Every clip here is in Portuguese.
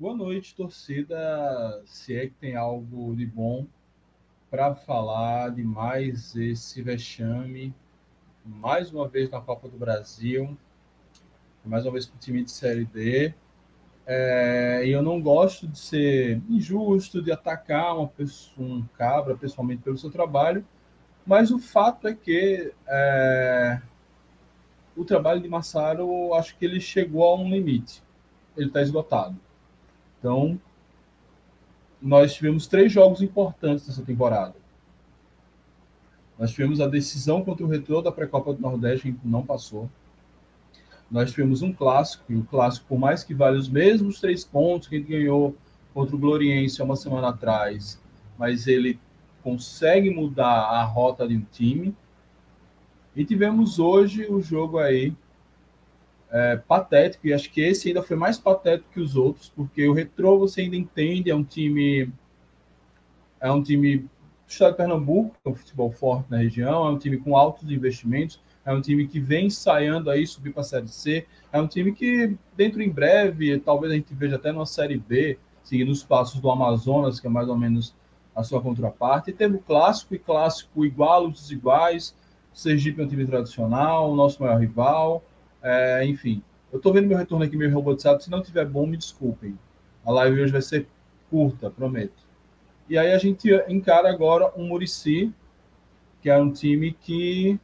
Boa noite, torcida. Se é que tem algo de bom para falar de mais esse vexame, mais uma vez na Copa do Brasil, mais uma vez com o time de Série D. É, e eu não gosto de ser injusto, de atacar uma pessoa, um cabra pessoalmente pelo seu trabalho, mas o fato é que é, o trabalho de Massaro, acho que ele chegou a um limite. Ele está esgotado. Então, nós tivemos três jogos importantes nessa temporada. Nós tivemos a decisão contra o Retrô da pré-copa do Nordeste, que não passou. Nós tivemos um clássico, e o clássico, por mais que vale os mesmos três pontos que ele ganhou contra o Gloriense há uma semana atrás, mas ele consegue mudar a rota de um time. E tivemos hoje o jogo aí é, patético, e acho que esse ainda foi mais patético que os outros, porque o Retrô você ainda entende, é um time é um time do estado de Pernambuco, é um futebol forte na região, é um time com altos investimentos, é um time que vem ensaiando aí subir para a Série C, é um time que dentro em breve, talvez a gente veja até na Série B, seguindo os passos do Amazonas, que é mais ou menos a sua contraparte, e teve o clássico e clássico igual, os desiguais, Sergipe é um time tradicional, o nosso maior rival, é, enfim, eu estou vendo meu retorno aqui meio robotizado. Se não tiver bom, me desculpem. A live hoje vai ser curta, prometo. E aí a gente encara agora um Murici, que é um time que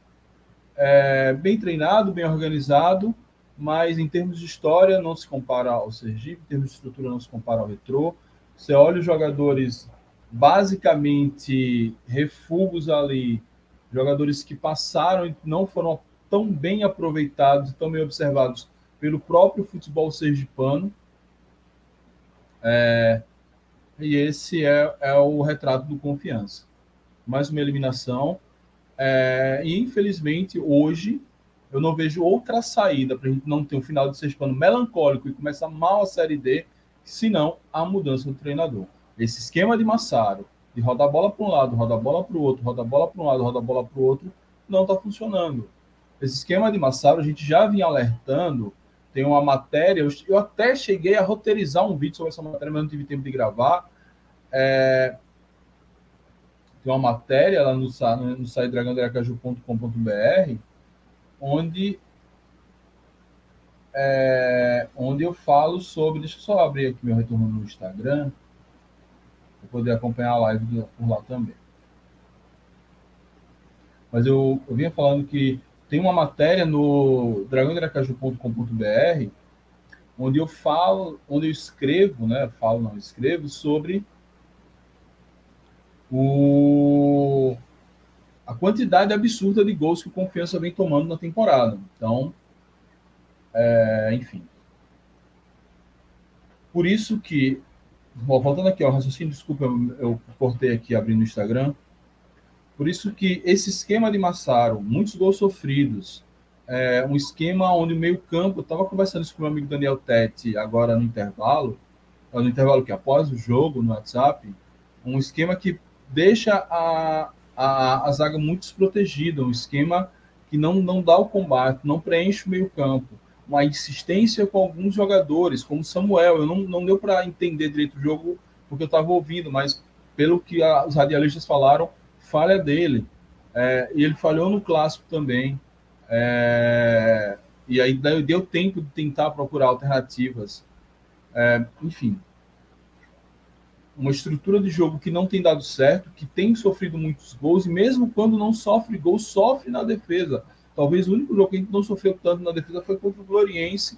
é bem treinado, bem organizado, mas em termos de história não se compara ao Sergipe, em termos de estrutura não se compara ao Retrô. Você olha os jogadores basicamente refugos ali, jogadores que passaram e não foram tão bem aproveitados e tão bem observados pelo próprio futebol sergipano. É, e esse é, é, o retrato do confiança. Mais uma eliminação. É, e infelizmente, hoje, eu não vejo outra saída para a gente não ter um final de sergipano melancólico e começar mal a Série D, senão a mudança do treinador. Esse esquema de Massaro, de rodar a bola para um lado, rodar a bola para o outro, rodar a bola para um lado, rodar a bola para o outro, não está funcionando. Esse esquema de Massaro, a gente já vinha alertando. Tem uma matéria, eu, até cheguei a roteirizar um vídeo sobre essa matéria, mas não tive tempo de gravar. É, tem uma matéria lá no, no, no site dragãoderacaju.com.br, onde é, onde eu falo sobre. Deixa eu só abrir aqui meu retorno no Instagram, para poder acompanhar a live por lá também. Mas eu, eu vinha falando que tem uma matéria no dragãodracaju.com.br onde eu falo, onde eu escrevo, né? Falo, não escrevo sobre o a quantidade absurda de gols que o Confiança vem tomando na temporada. Então, é, enfim. Por isso que, voltando aqui ao raciocínio, desculpa, eu, eu cortei aqui abrindo o Instagram. Por isso que esse esquema de Massaro, muitos gols sofridos, é, um esquema onde o meio-campo, estava conversando isso com meu amigo Daniel Tete agora no intervalo, no intervalo que após o jogo no WhatsApp, um esquema que deixa a, a, a zaga muito desprotegida, um esquema que não, não dá o combate, não preenche o meio-campo, uma insistência com alguns jogadores, como Samuel. Eu não, não deu para entender direito o jogo porque eu estava ouvindo, mas pelo que a, os radialistas falaram, falha dele. É, e ele falhou no clássico também. É, e aí deu tempo de tentar procurar alternativas. É, enfim, uma estrutura de jogo que não tem dado certo, que tem sofrido muitos gols, e mesmo quando não sofre gols, sofre na defesa. Talvez o único jogo que a gente não sofreu tanto na defesa foi contra o Gloriense,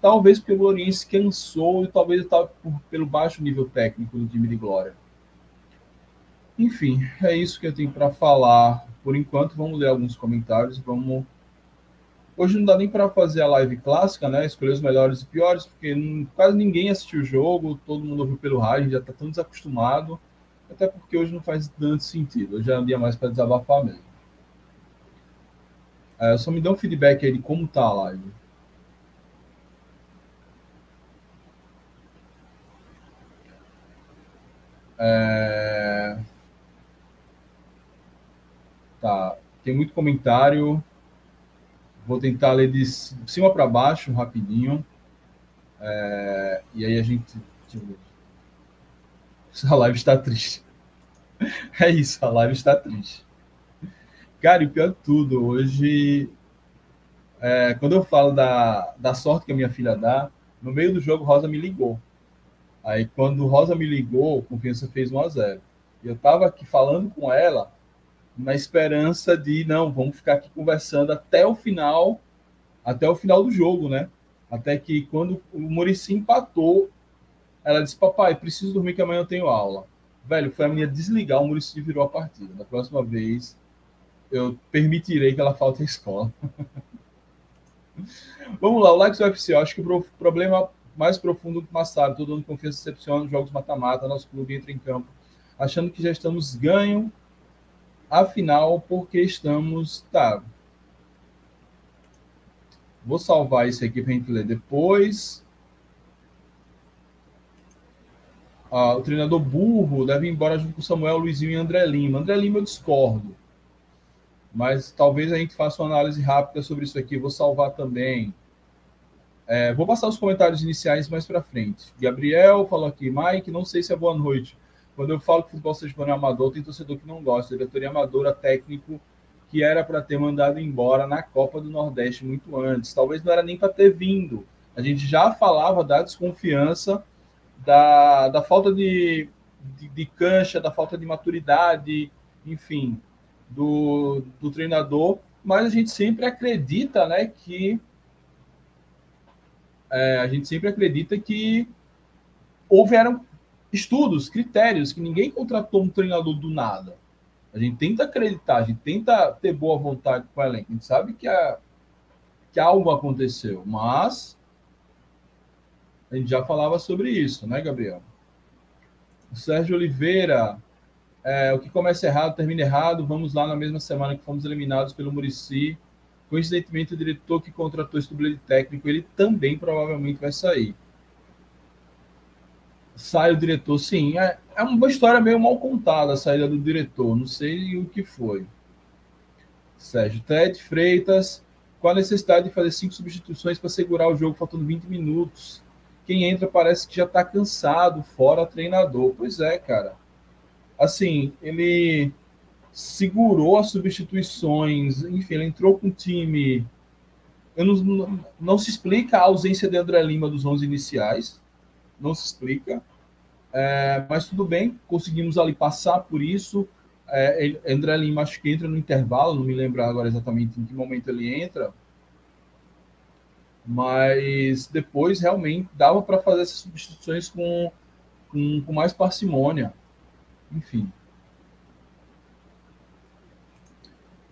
talvez porque o Gloriense cansou e talvez estava pelo baixo nível técnico do time de Glória. Enfim, é isso que eu tenho para falar. Por enquanto, vamos ler alguns comentários. Vamos. Hoje não dá nem para fazer a live clássica, né? Escolher os melhores e piores, porque quase ninguém assistiu o jogo, todo mundo ouviu pelo rádio, já está tão desacostumado. Até porque hoje não faz tanto sentido. Hoje é um dia mais para desabafar mesmo. É, só me dá um feedback aí de como tá a live. É... Tá. Tem muito comentário. Vou tentar ler de cima para baixo rapidinho. É, e aí a gente hoje. A live está triste. É isso, a live está triste. Cara, e pior de tudo, hoje, é, quando eu falo da, da sorte que a minha filha dá, no meio do jogo, Rosa me ligou. Aí, quando Rosa me ligou, Confiança fez 1 a 0 Eu estava aqui falando com ela, na esperança de, não, vamos ficar aqui conversando até o final, até o final do jogo, né? Até que quando o Murici empatou, ela disse, papai, preciso dormir que amanhã eu tenho aula. Velho, foi a minha desligar, o Murici virou a partida. Da próxima vez, eu permitirei que ela falte à escola. Vamos lá, o Likes UFC. Eu acho que o problema mais profundo do passado, todo mundo confiança decepciona nos jogos mata-mata, nosso clube entra em campo achando que já estamos ganho, afinal, porque estamos. Tá. Vou salvar isso aqui para a gente ler depois. Ah, o treinador burro deve ir embora junto com Samuel, Luizinho e André Lima. André Lima eu discordo. Mas talvez a gente faça uma análise rápida sobre isso aqui. Vou salvar também. É, vou passar os comentários iniciais mais para frente. Gabriel falou aqui, Mike, não sei se é boa noite. Quando eu falo que futebol seja é amador, tem torcedor que não gosta. Diretoria amadora, técnico que era para ter mandado embora na Copa do Nordeste muito antes. Talvez não era nem para ter vindo. A gente já falava da desconfiança da, da falta de, de, de cancha, da falta de maturidade, enfim, do, do treinador, mas a gente sempre acredita né, que é, a gente sempre acredita que houveram estudos, critérios, que ninguém contratou um treinador do nada. A gente tenta acreditar, a gente tenta ter boa vontade com o elenco. A gente sabe que, a, que algo aconteceu, mas a gente já falava sobre isso, né, Gabriel? O Sérgio Oliveira, é, o que começa errado termina errado. Vamos lá na mesma semana que fomos eliminados pelo Murici. Coincidentemente, o diretor que contratou esse dublê de técnico, ele também provavelmente vai sair. Sai o diretor, sim. É, é uma história meio mal contada a saída do diretor. Não sei o que foi. Sérgio Ted Freitas, qual a necessidade de fazer cinco substituições para segurar o jogo faltando 20 minutos? quem entra parece que já está cansado, fora treinador. Pois é, cara. Assim, ele segurou as substituições, enfim, ele entrou com o time. Não, não, não, se explica a ausência de André Lima dos 11 iniciais, não se explica. É, mas tudo bem, conseguimos ali passar por isso. É, André Lima acho que entra no intervalo, não me lembro agora exatamente em que momento ele entra mas depois realmente dava para fazer essas substituições com, com, com, mais parcimônia. Enfim.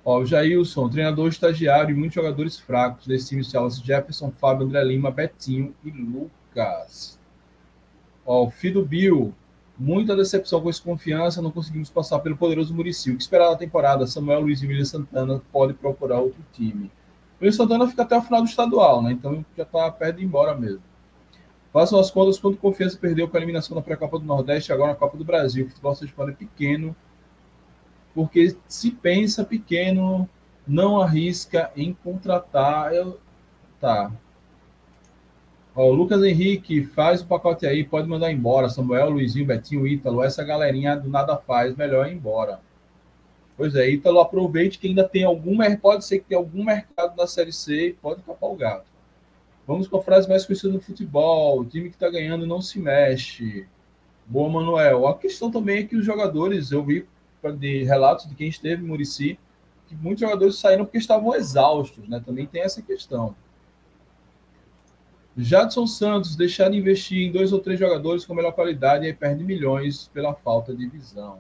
Ó, o Jailson, treinador estagiário e muitos jogadores fracos desse time Jefferson, Fábio, André Lima, Betinho e Lucas. Ó, o Fido Bill, muita decepção com essa confiança, não conseguimos passar pelo poderoso Murici. O que esperar da temporada? Samuel Luiz e William Santana pode procurar outro time. O Santana fica até o final do estadual, né? Então já está perto de ir embora mesmo. Façam as contas quando Confiança perdeu com a eliminação na pré-copa do Nordeste, agora na Copa do Brasil. O futebol sergipano é pequeno, porque se pensa pequeno, não arrisca em contratar. Eu... Tá. Ó, Lucas Henrique faz o pacote aí, pode mandar embora. Samuel, Luizinho, Betinho, Ítalo, essa galerinha do nada faz, melhor ir embora. Pois é, Ítalo, aproveite que ainda tem algum pode ser que tenha algum mercado na Série C pode tapar o gato. Vamos com a frase mais conhecida do futebol: o time que está ganhando não se mexe. Boa, Manuel. A questão também é que os jogadores, eu vi de relatos de quem esteve em Murici, que muitos jogadores saíram porque estavam exaustos, né? Também tem essa questão. Jadson Santos, deixar de investir em dois ou três jogadores com melhor qualidade e perde milhões pela falta de visão.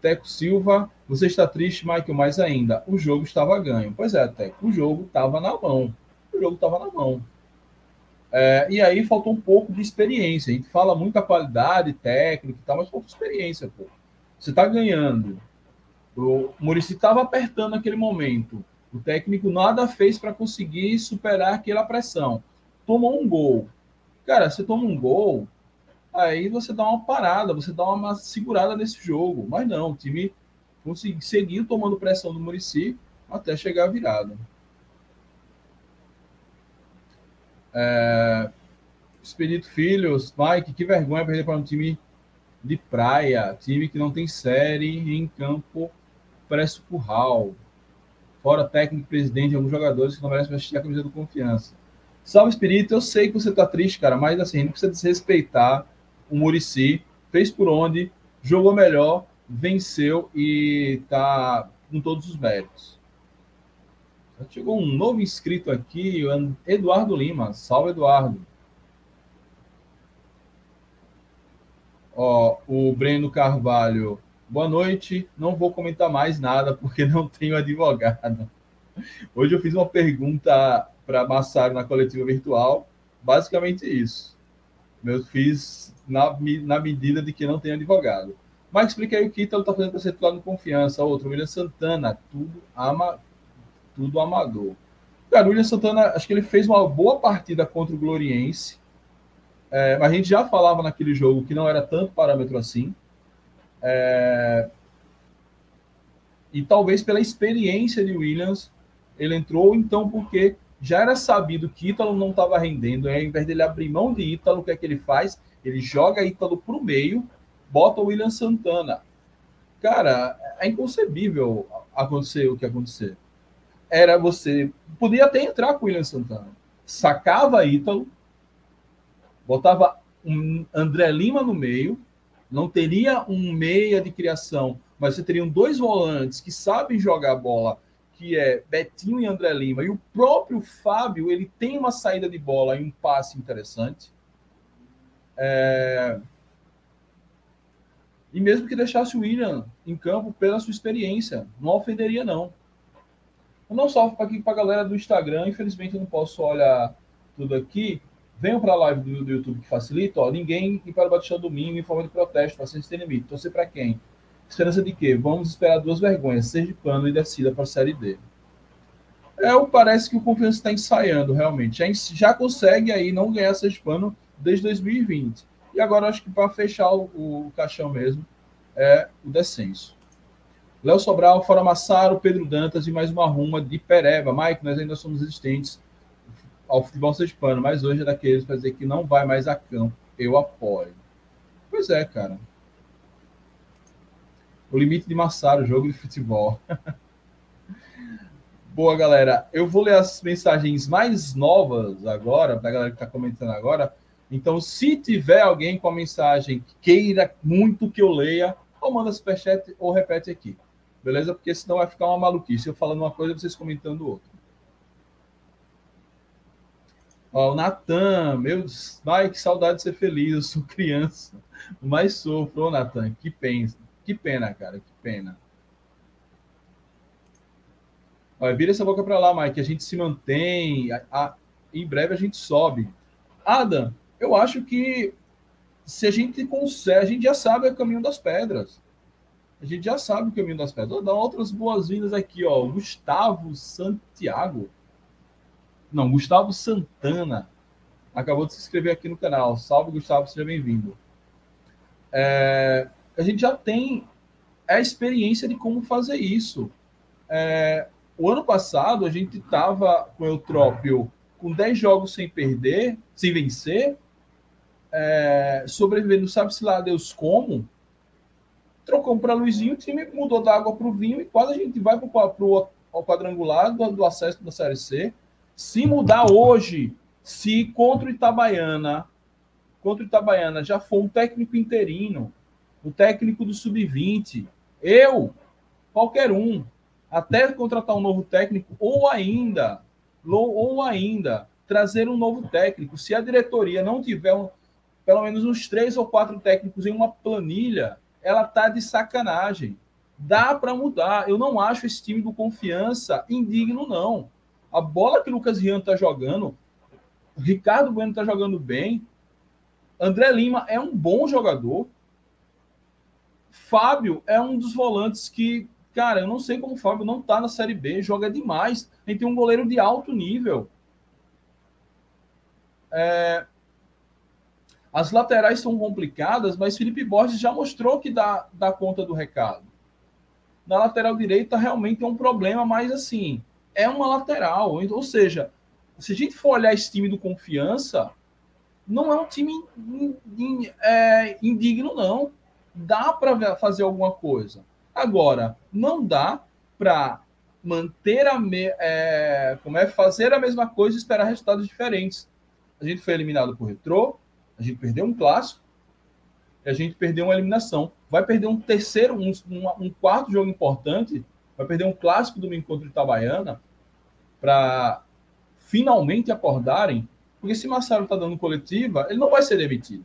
Teco Silva, você está triste, Michael, mais ainda. O jogo estava ganho. Pois é, Teco, o jogo estava na mão. O jogo estava na mão. É, e aí faltou um pouco de experiência. A gente fala muito da qualidade técnica e tal, mas falta experiência, pô. Você está ganhando. O Murici estava apertando naquele momento. O técnico nada fez para conseguir superar aquela pressão. Tomou um gol. Cara, você toma um gol, aí você dá uma parada, você dá uma segurada nesse jogo. Mas não, o time conseguiu, seguiu tomando pressão do Murici até chegar a virada. É... Espírito Filhos, Mike, que vergonha perder para um time de praia, time que não tem série em campo preço curral. Fora técnico, presidente, alguns jogadores que não merecem vestir a camisa do confiança. Salve Espírito, eu sei que você tá triste, cara, mas assim, não precisa desrespeitar o Murici. Fez por onde, jogou melhor, venceu e tá com todos os méritos. Chegou um novo inscrito aqui, Eduardo Lima. Salve, Eduardo. Ó, o Breno Carvalho. Boa noite. Não vou comentar mais nada porque não tenho advogado. Hoje eu fiz uma pergunta para Massaro na coletiva virtual. Basicamente isso. Eu fiz na, na medida de que não tem advogado. Mas explica aí o que Ítalo está fazendo para ser titular no confiança. Outro, William Santana, tudo, ama, tudo amador. Cara, o William Santana, acho que ele fez uma boa partida contra o Gloriense. É, mas a gente já falava naquele jogo que não era tanto parâmetro assim. É, e talvez pela experiência de Williams, ele entrou então porque já era sabido que Ítalo não estava rendendo. Ao invés dele abrir mão de Ítalo, o que é que ele faz? Ele joga Ítalo para o meio, bota o William Santana. Cara, é inconcebível acontecer o que acontecer. Era você. Podia até entrar com o William Santana. Sacava Ítalo, botava um André Lima no meio, não teria um meia de criação, mas você teria dois volantes que sabem jogar bola, que é Betinho e André Lima, e o próprio Fábio, ele tem uma saída de bola e um passe interessante. É... E mesmo que deixasse o William em campo pela sua experiência, não ofenderia, não. Eu não salvo para a galera do Instagram, infelizmente eu não posso olhar tudo aqui, Venham para a live do, do, YouTube que facilita, ó, ninguém ir para o Batistão domingo em forma de protesto, paciência tem limite. Torcer para quem? Esperança de quê? Vamos esperar duas vergonhas, pano e descida para a Série D. É, parece que o Confiança está ensaiando, realmente. Já, já consegue aí não ganhar pano desde 2020. E agora acho que para fechar o, o, caixão mesmo é o descenso. Léo Sobral, Fora Massaro, Pedro Dantas e mais uma ruma de Pereba. Mike, nós ainda somos existentes ao futebol sergipano, mas hoje é daqueles para dizer que não vai mais a campo. Eu apoio. Pois é, cara. O limite de Massaro, jogo de futebol. Boa, galera. Eu vou ler as mensagens mais novas agora, da galera que está comentando agora. Então, se tiver alguém com a mensagem que queira muito que eu leia, ou manda superchat ou repete aqui. Beleza? Porque senão vai ficar uma maluquice. Eu falando uma coisa, vocês comentando outra. Ó, o Natan, meu pai, que saudade de ser feliz, eu sou criança, mas sofro, ô Natan, que pena, que pena, cara, que pena. Olha, vira essa boca para lá, Mike, a gente se mantém, a, a, em breve a gente sobe. Adam, eu acho que se a gente consegue, a gente já sabe o caminho das pedras. A gente já sabe o caminho das pedras. Vou dar outras boas-vindas aqui, ó. Gustavo Santiago. Não, Gustavo Santana acabou de se inscrever aqui no canal. Salve, Gustavo, seja bem-vindo. É, a gente já tem a experiência de como fazer isso. É, o ano passado, a gente estava com o Eutrópio com 10 jogos sem perder, sem vencer, é, sobrevivendo, sabe-se lá Deus como. Trocamos para Luizinho, o time mudou da água para o vinho e quase a gente vai para o quadrangular do, do acesso da Série C se mudar hoje, se contra o Itabaiana, contra o Itabaiana já for um técnico interino, o um técnico do sub-20, eu, qualquer um, até contratar um novo técnico, ou ainda, ou ainda, trazer um novo técnico. Se a diretoria não tiver um, pelo menos uns três ou quatro técnicos em uma planilha, ela tá de sacanagem. Dá para mudar. Eu não acho esse time do confiança indigno, não. A bola que o Lucas Rian está jogando, o Ricardo Bueno está jogando bem. André Lima é um bom jogador. Fábio é um dos volantes que, cara, eu não sei como o Fábio não está na Série B, joga demais. A gente tem um goleiro de alto nível. É... As laterais são complicadas, mas Felipe Borges já mostrou que dá, dá conta do recado. Na lateral direita realmente é um problema, mas assim, é uma lateral. Ou seja, se a gente for olhar esse time do Confiança, não é um time é, indigno, não. Dá para fazer alguma coisa. Agora, não dá para manter a me, é, como é fazer a mesma coisa e esperar resultados diferentes. A gente foi eliminado por Retrô, a gente perdeu um clássico, a gente perdeu uma eliminação. Vai perder um terceiro, um, um, quarto jogo importante, vai perder um clássico do encontro de Itabaiana para finalmente acordarem, porque se Massaro está dando coletiva, ele não vai ser demitido.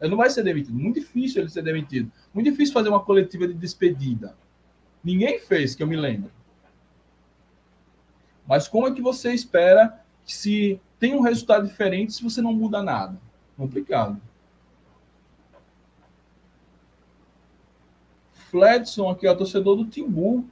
Ele não vai ser demitido. Muito difícil ele ser demitido. Muito difícil fazer uma coletiva de despedida. Ninguém fez, que eu me lembro. Mas como é que você espera que se tem um resultado diferente se você não muda nada? Complicado. Fledson aqui, é o torcedor do Timbu.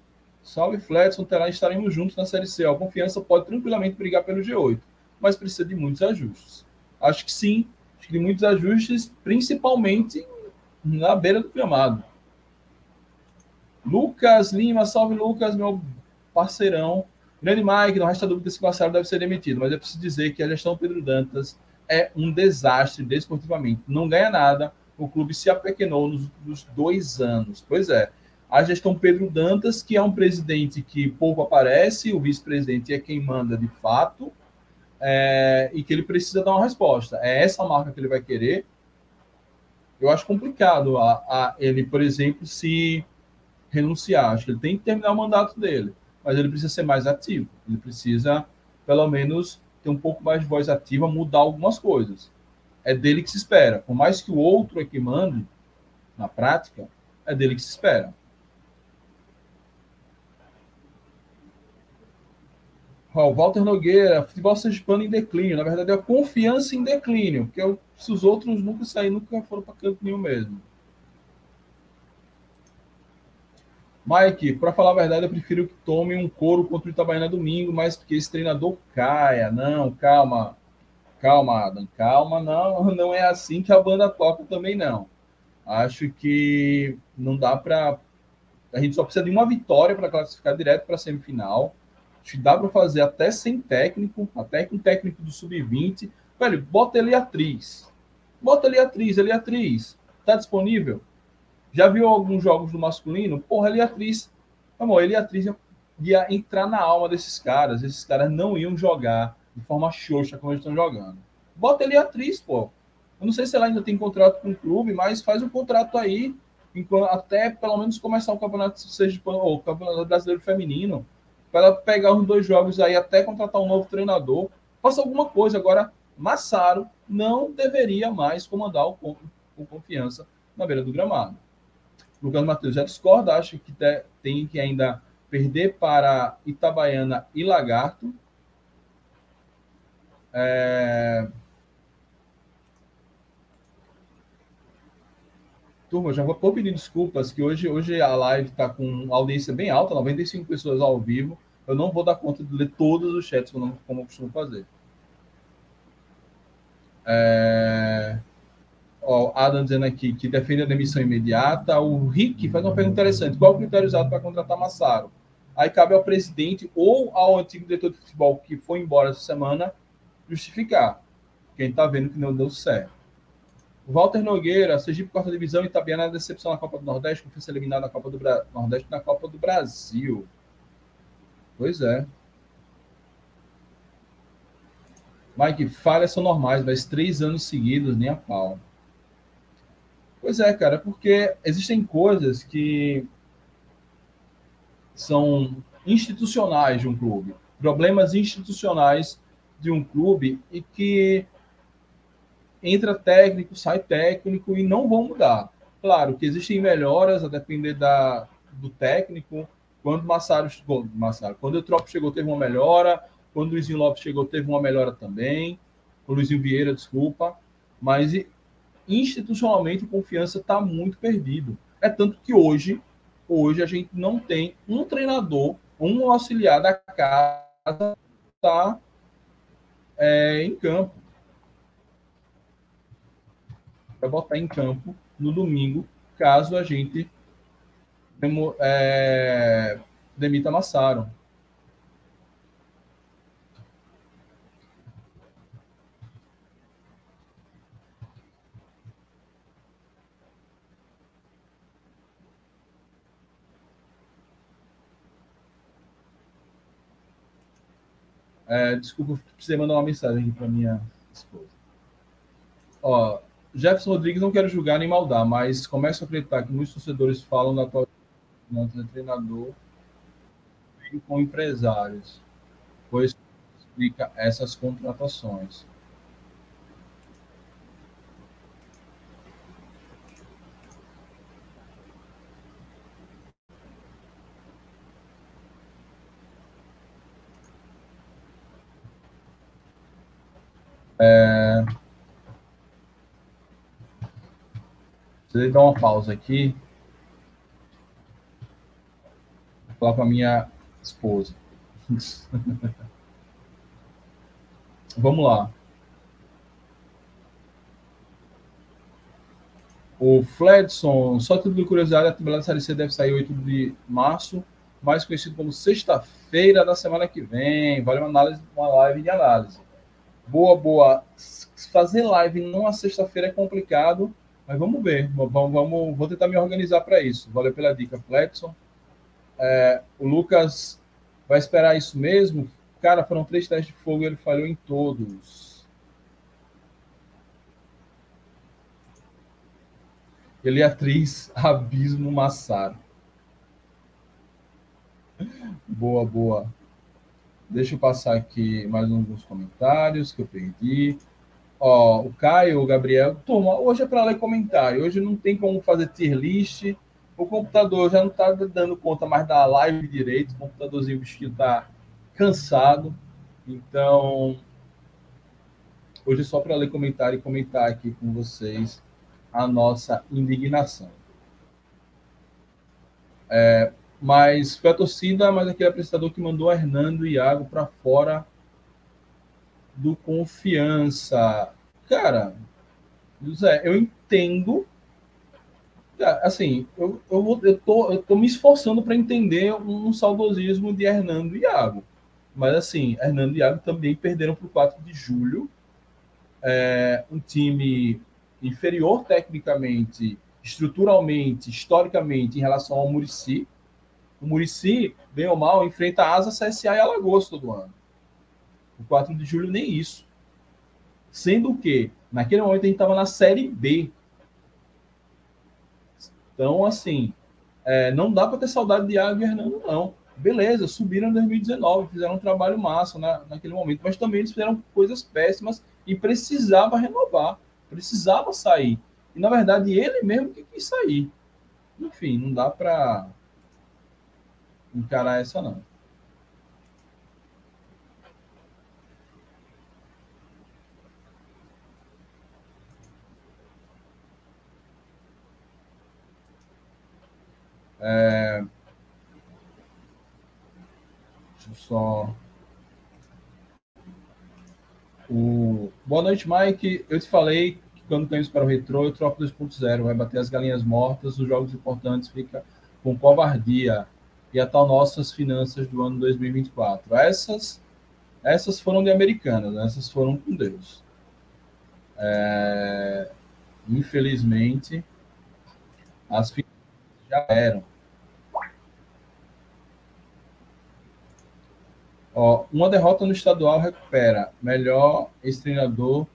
Salve Fledson, terá estaremos juntos na Série C. A confiança pode tranquilamente brigar pelo G8, mas precisa de muitos ajustes. Acho que sim, acho que de muitos ajustes, principalmente na beira do gramado. Lucas Lima, salve Lucas, meu parceirão. Grande Mike, não resta dúvida se o Marcelo deve ser demitido, mas eu preciso dizer que a gestão Pedro Dantas é um desastre desportivamente. Não ganha nada, o clube se apequenou nos dois anos. Pois é, a gestão Pedro Dantas, que é um presidente que pouco aparece, o vice-presidente é quem manda de fato, é, e que ele precisa dar uma resposta. É essa marca que ele vai querer. Eu acho complicado a, a ele, por exemplo, se renunciar. Acho que ele tem que terminar o mandato dele mas ele precisa ser mais ativo. Ele precisa, pelo menos, ter um pouco mais de voz ativa, mudar algumas coisas. É dele que se espera. Por mais que o outro é que mande, na prática, é dele que se espera. O Walter Nogueira, futebol sergipano em declínio. Na verdade, é a confiança em declínio, porque se os outros nunca saíram, nunca foram para canto nenhum mesmo. Mike, para falar a verdade, eu prefiro que tome um couro contra o Itabaiana domingo, mas que esse treinador caia. Não, calma. Calma, Adam, calma. Não, não é assim que a banda toca também, não. Acho que não dá para. A gente só precisa de uma vitória para classificar direto para a semifinal. Que dá para fazer até sem técnico, até com técnico do sub-20. Velho, bota ele atriz. Bota ele atriz, ele atriz. Tá disponível? Já viu alguns jogos do masculino? Porra, ele atriz. Amor, ele atriz ia, entrar na alma desses caras. Esses caras não iam jogar de forma xoxa como eles estão jogando. Bota ele atriz, pô. Eu não sei se ela ainda tem contrato com o clube, mas faz um contrato aí, até pelo menos começar o campeonato seja o campeonato brasileiro feminino, para pegar os dois jogos aí até contratar um novo treinador. Faça alguma coisa. Agora, Massaro não deveria mais comandar o, o confiança na beira do gramado. Lucas Matheus já discorda, acha que tem que ainda perder para Itabaiana e Lagarto. É... Turma, já vou pedir desculpas que hoje, hoje a live está com audiência bem alta, 95 pessoas ao vivo. Eu não vou dar conta de ler todos os chats como, como eu costumo fazer. É... Adam dizendo aqui que defende a demissão imediata. O Rick faz uma pergunta interessante: qual o critério usado para contratar Massaro? Aí cabe ao presidente ou ao antigo diretor de futebol que foi embora essa semana justificar. Quem está vendo que não deu certo. Walter Nogueira, Sergipe quarta divisão, Itabiana na decepção na Copa do Nordeste, confiança eliminada na Copa do Bra... Nordeste na Copa do Brasil. Pois é. Mike, falhas são normais, mas três anos seguidos, nem a pau. Pois é, cara, porque existem coisas que são institucionais de um clube, problemas institucionais de um clube e que entra técnico, sai técnico e não vão mudar. Claro que existem melhoras a depender da, do técnico. Quando Massaro chegou, Massaro, quando o Trop chegou, teve uma melhora. Quando o Luizinho Lopes chegou, teve uma melhora também. O Luizinho Vieira, desculpa. Mas institucionalmente confiança está muito perdido. É tanto que hoje, hoje a gente não tem um treinador, um auxiliar da casa tá é, em campo para botar em campo no domingo, caso a gente demo, é, demita Massaro. É, desculpa, precisei mandar uma mensagem aqui para minha esposa. Ó, Jefferson Rodrigues não quero julgar nem maldar, mas começo a acreditar que muitos torcedores falam da atual treinador com empresários, pois explica essas contratações. Preciso dar uma pausa aqui. Vou falar com a minha esposa. Vamos lá. O Fledson, só tudo de curiosidade, a tabela da Série C deve sair 8 de março, mais conhecido como sexta-feira da semana que vem. Vale uma análise, uma live de análise. Boa, boa. Fazer live numa sexta-feira é complicado, mas vamos ver. Vamos, vamos, vou tentar me organizar para isso. Valeu pela dica, Fletson. É, o Lucas vai esperar isso mesmo? Cara, foram três testes de fogo e ele falhou em todos. Ele é atriz Abismo Massaro. Boa, boa. Deixa eu passar aqui mais alguns comentários que eu perdi. Ó, o Caio, o Gabriel, turma, hoje é para ler comentário. Hoje não tem como fazer tier list. O computador já não está dando conta mais da live direito. O computadorzinho está cansado. Então, hoje é só para ler comentário e comentar aqui com vocês a nossa indignação. É, mas foi a torcida, mas aquele apresentador que mandou Hernando e Iago para fora do confiança. Cara, José, eu entendo. Assim, eu, eu, eu, tô, eu tô me esforçando para entender um saudosismo de Hernando e Iago. Mas, assim, Hernando e Iago também perderam para o 4 de julho. É, um time inferior tecnicamente, estruturalmente, historicamente, em relação ao Murici o Murici, bem ou mal, enfrenta a Asa, CSA e Alagoas todo ano. O 4 de julho, nem isso. Sendo que, naquele momento, a gente estava na Série B. Então, assim, é, não dá para ter saudade de e Hernando, não. Beleza, subiram em 2019, fizeram um trabalho massa na, naquele momento, mas também eles fizeram coisas péssimas e precisava renovar, precisava sair. E, na verdade, ele mesmo que quis sair. Enfim, não dá para encarar essa não. É... Deixa eu só. O... Boa noite, Mike. Eu te falei que quando caímos para o retrô, eu troco 2.0. Vai bater as galinhas mortas, os jogos importantes fica com covardia e a tal nossas finanças do ano 2024. Essas, essas foram de americanas, né? essas foram com Deus. É, infelizmente, as finanças já eram. Ó, uma derrota no estadual recupera. Melhor esse treinador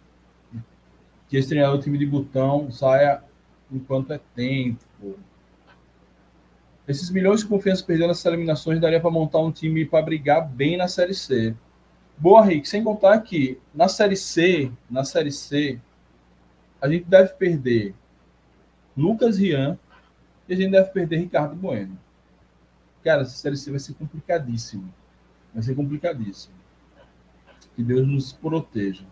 que esse treinador do time de botão saia enquanto é tempo. Esses milhões de confiança perdidos nessas eliminações daria para montar um time para brigar bem na Série C. Boa, Rick, sem contar que na Série C, na Série C, a gente deve perder Lucas Rian e a gente deve perder Ricardo Bueno. Cara, essa Série C vai ser complicadíssimo. Vai ser complicadíssimo. Que Deus nos proteja.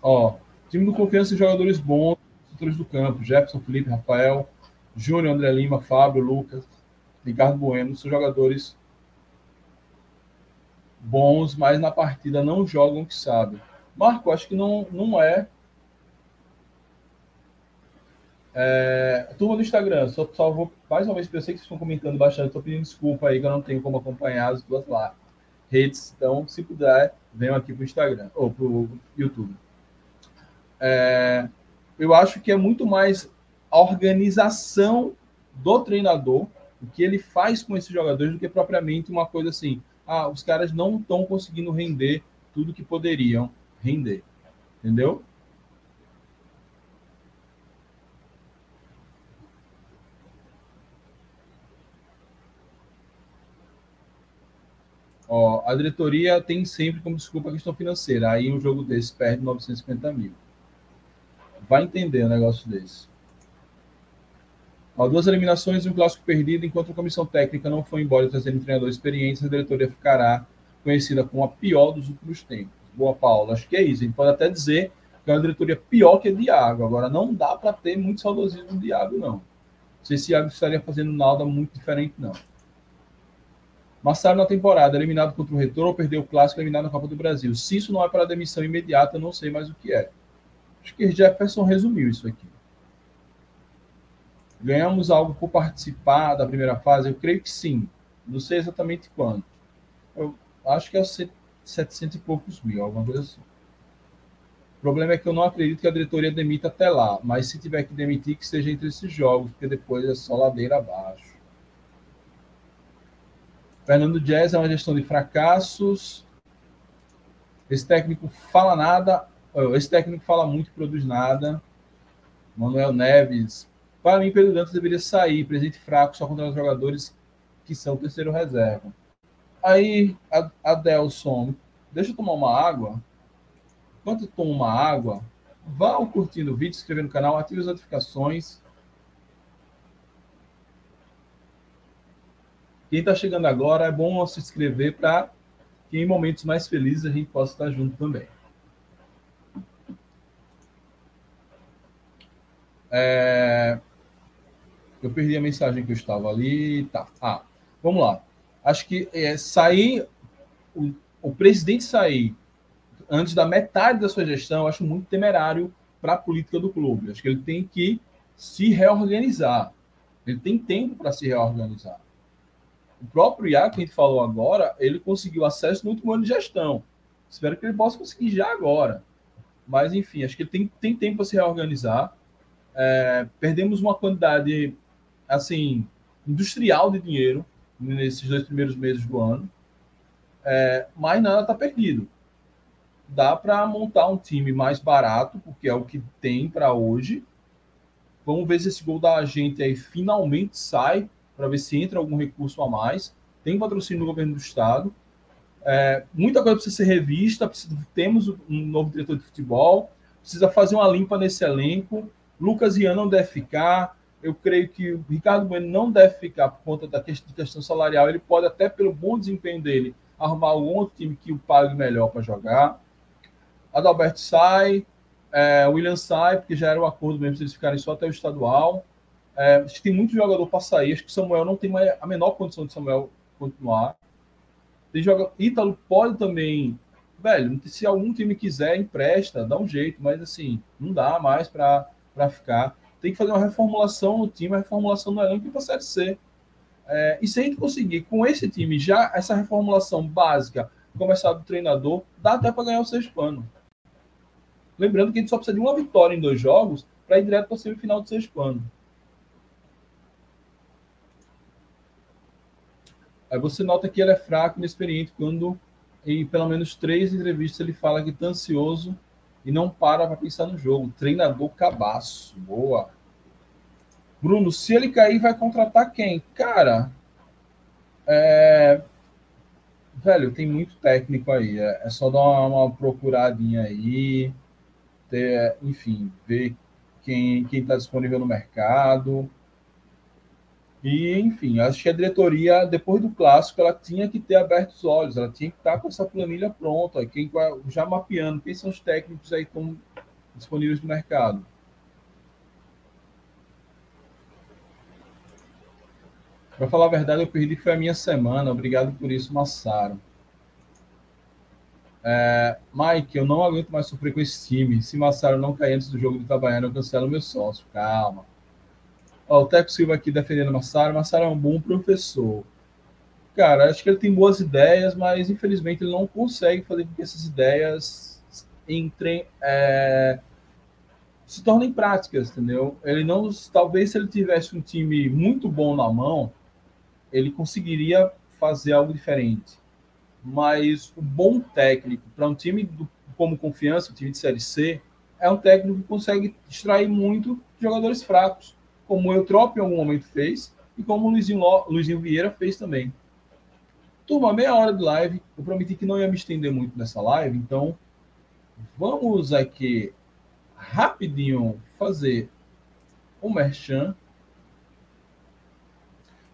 Ó, time do confiança jogadores bons setores do campo, Jefferson, Felipe, Rafael, Júnior, André Lima, Fábio, Lucas, Ricardo Bueno, são jogadores bons, mas na partida não jogam o que sabem. Marco, acho que não, não é. É turma do Instagram, só, só vou mais uma vez, eu sei que vocês estão comentando bastante, estou pedindo desculpa aí que eu não tenho como acompanhar as duas lá. Redes, então, se puder, venham aqui para o Instagram, ou para o YouTube. É, eu acho que é muito mais a organização do treinador o que ele faz com esses jogadores do que propriamente uma coisa assim, ah, os caras não estão conseguindo render tudo que poderiam render. Entendeu? Ó, a diretoria tem sempre como desculpa a questão financeira. Aí um jogo desse perde 950 mil. Vai entender um negócio desse. Ó, duas eliminações e um clássico perdido, enquanto a comissão técnica não foi embora trazendo treinadores experientes, a diretoria ficará conhecida como a pior dos últimos tempos. Boa, Paula. Acho que é isso. A gente pode até dizer que é uma diretoria pior que a Diago. Agora, não dá para ter muito saudosismo do Diago, não. Não sei se o Diago estaria fazendo nada muito diferente, não. Massaro na temporada, eliminado contra o Retorno, perdeu o clássico, eliminado na Copa do Brasil. Se isso não é para demissão imediata, não sei mais o que é. Acho que Jefferson resumiu isso aqui. Ganhamos algo por participar da primeira fase? Eu creio que sim. Não sei exatamente quanto. Eu acho que é 700 e poucos mil, alguma coisa assim. O problema é que eu não acredito que a diretoria demita até lá, mas se tiver que demitir, que seja entre esses jogos, porque depois é só ladeira abaixo. Fernando Jazz é uma gestão de fracassos. Esse técnico fala nada, esse técnico fala muito e produz nada. Manuel Neves. Para mim, Pedro Dantas deveria sair, presente fraco, só contra os jogadores que são terceiro reserva. Aí, Adelson, deixa eu tomar uma água. Enquanto eu tomo uma água, vá curtindo o vídeo, se inscrever no canal, ative as notificações. Quem está chegando agora, é bom se inscrever para que em momentos mais felizes a gente possa estar junto também. É... Eu perdi a mensagem que eu estava ali. Tá. Ah, vamos lá. Acho que é, sair, o, o presidente sair antes da metade da sua gestão, acho muito temerário para a política do clube. Acho que ele tem que se reorganizar. Ele tem tempo para se reorganizar. O próprio Iaco, que a gente falou agora, ele conseguiu acesso no último ano de gestão. Espero que ele possa conseguir já agora. Mas, enfim, acho que ele tem, tem tempo para se reorganizar. É, perdemos uma quantidade, assim, industrial de dinheiro nesses dois primeiros meses do ano. É, mas nada está perdido. Dá para montar um time mais barato, porque é o que tem para hoje. Vamos ver se esse gol da gente aí finalmente sai para ver se entra algum recurso a mais. Tem patrocínio do governo do estado. É, muita coisa precisa ser revista. Precisa, temos um novo diretor de futebol. Precisa fazer uma limpa nesse elenco. Lucas Ian não deve ficar. Eu creio que o Ricardo Bueno não deve ficar por conta da questão, salarial. Ele pode, até pelo bom desempenho dele, arrumar um outro time que o pague melhor para jogar. Adalberto sai, é, William sai, porque já era o um acordo mesmo, se eles ficarem só até o estadual. É, tem muito jogador para sair. Acho que Samuel não tem mais a menor condição de Samuel continuar. Tem jogador, Ítalo pode também. Velho, se algum time quiser, empresta, dá um jeito, mas assim, não dá mais para ficar. Tem que fazer uma reformulação no time, uma reformulação no elenco para Série C. É, e se a gente conseguir, com esse time, já essa reformulação básica, começar do treinador, dá até para ganhar o sexto ano. Lembrando que a gente só precisa de uma vitória em dois jogos para ir direto para o semifinal do sexto ano. Aí você nota que ele é fraco, inexperiente, quando em pelo menos três entrevistas ele fala que está ansioso e não para para pensar no jogo. Treinador cabaço. Boa. Bruno, se ele cair, vai contratar quem? Cara, é... velho, tem muito técnico aí. É, é só dar uma, uma, procuradinha aí, ter, enfim, ver quem está disponível no mercado. E, enfim, acho que a diretoria, depois do clássico, ela tinha que ter aberto os olhos, ela tinha que estar com essa planilha pronta, quem, já mapeando quem são os técnicos aí que estão disponíveis no mercado. Para falar a verdade, eu perdi foi a minha semana. Obrigado por isso, Massaro. É, Mike, eu não aguento mais sofrer com esse time. Se Massaro não cair antes do jogo de Itabaiana, eu cancelo meu sócio. Calma. Ó, o Teco Silva aqui defendendo Massaro. Massaro é um bom professor. Cara, acho que ele tem boas ideias, mas infelizmente ele não consegue fazer com que essas ideias entrem, é, se tornem práticas, entendeu? Ele não, talvez se ele tivesse um time muito bom na mão, ele conseguiria fazer algo diferente. Mas o bom técnico para um time do, como confiança, um time de Série C, é um técnico que consegue extrair muito jogadores fracos, como o Eutrop em algum momento fez e como o Luizinho, Luizinho Vieira fez também. Turma, meia hora de live. Eu prometi que não ia me estender muito nessa live, então vamos aqui rapidinho fazer o merchan.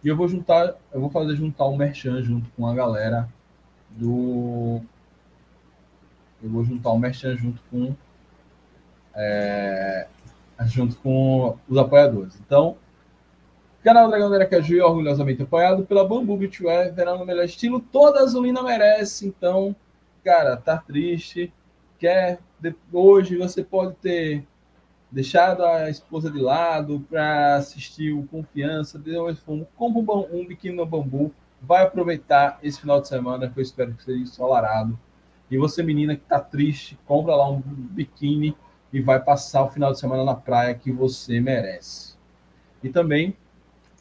E eu vou juntar, eu vou fazer juntar o merchan junto com a galera do. Eu vou juntar o merchan junto com. É, junto com os apoiadores. Então, Canal Dragão da Aracaju, orgulhosamente apoiado pela Bambu Beachwear, verão no melhor estilo, toda azulina merece. Então, cara, tá triste, quer hoje você pode ter deixado a esposa de lado para assistir o Confiança, deu um fumo, compra um, um biquíni no bambu, vai aproveitar esse final de semana, que eu espero que seja ensolarado. E você, menina que tá triste, compra lá um biquíni e vai passar o final de semana na praia que você merece. E também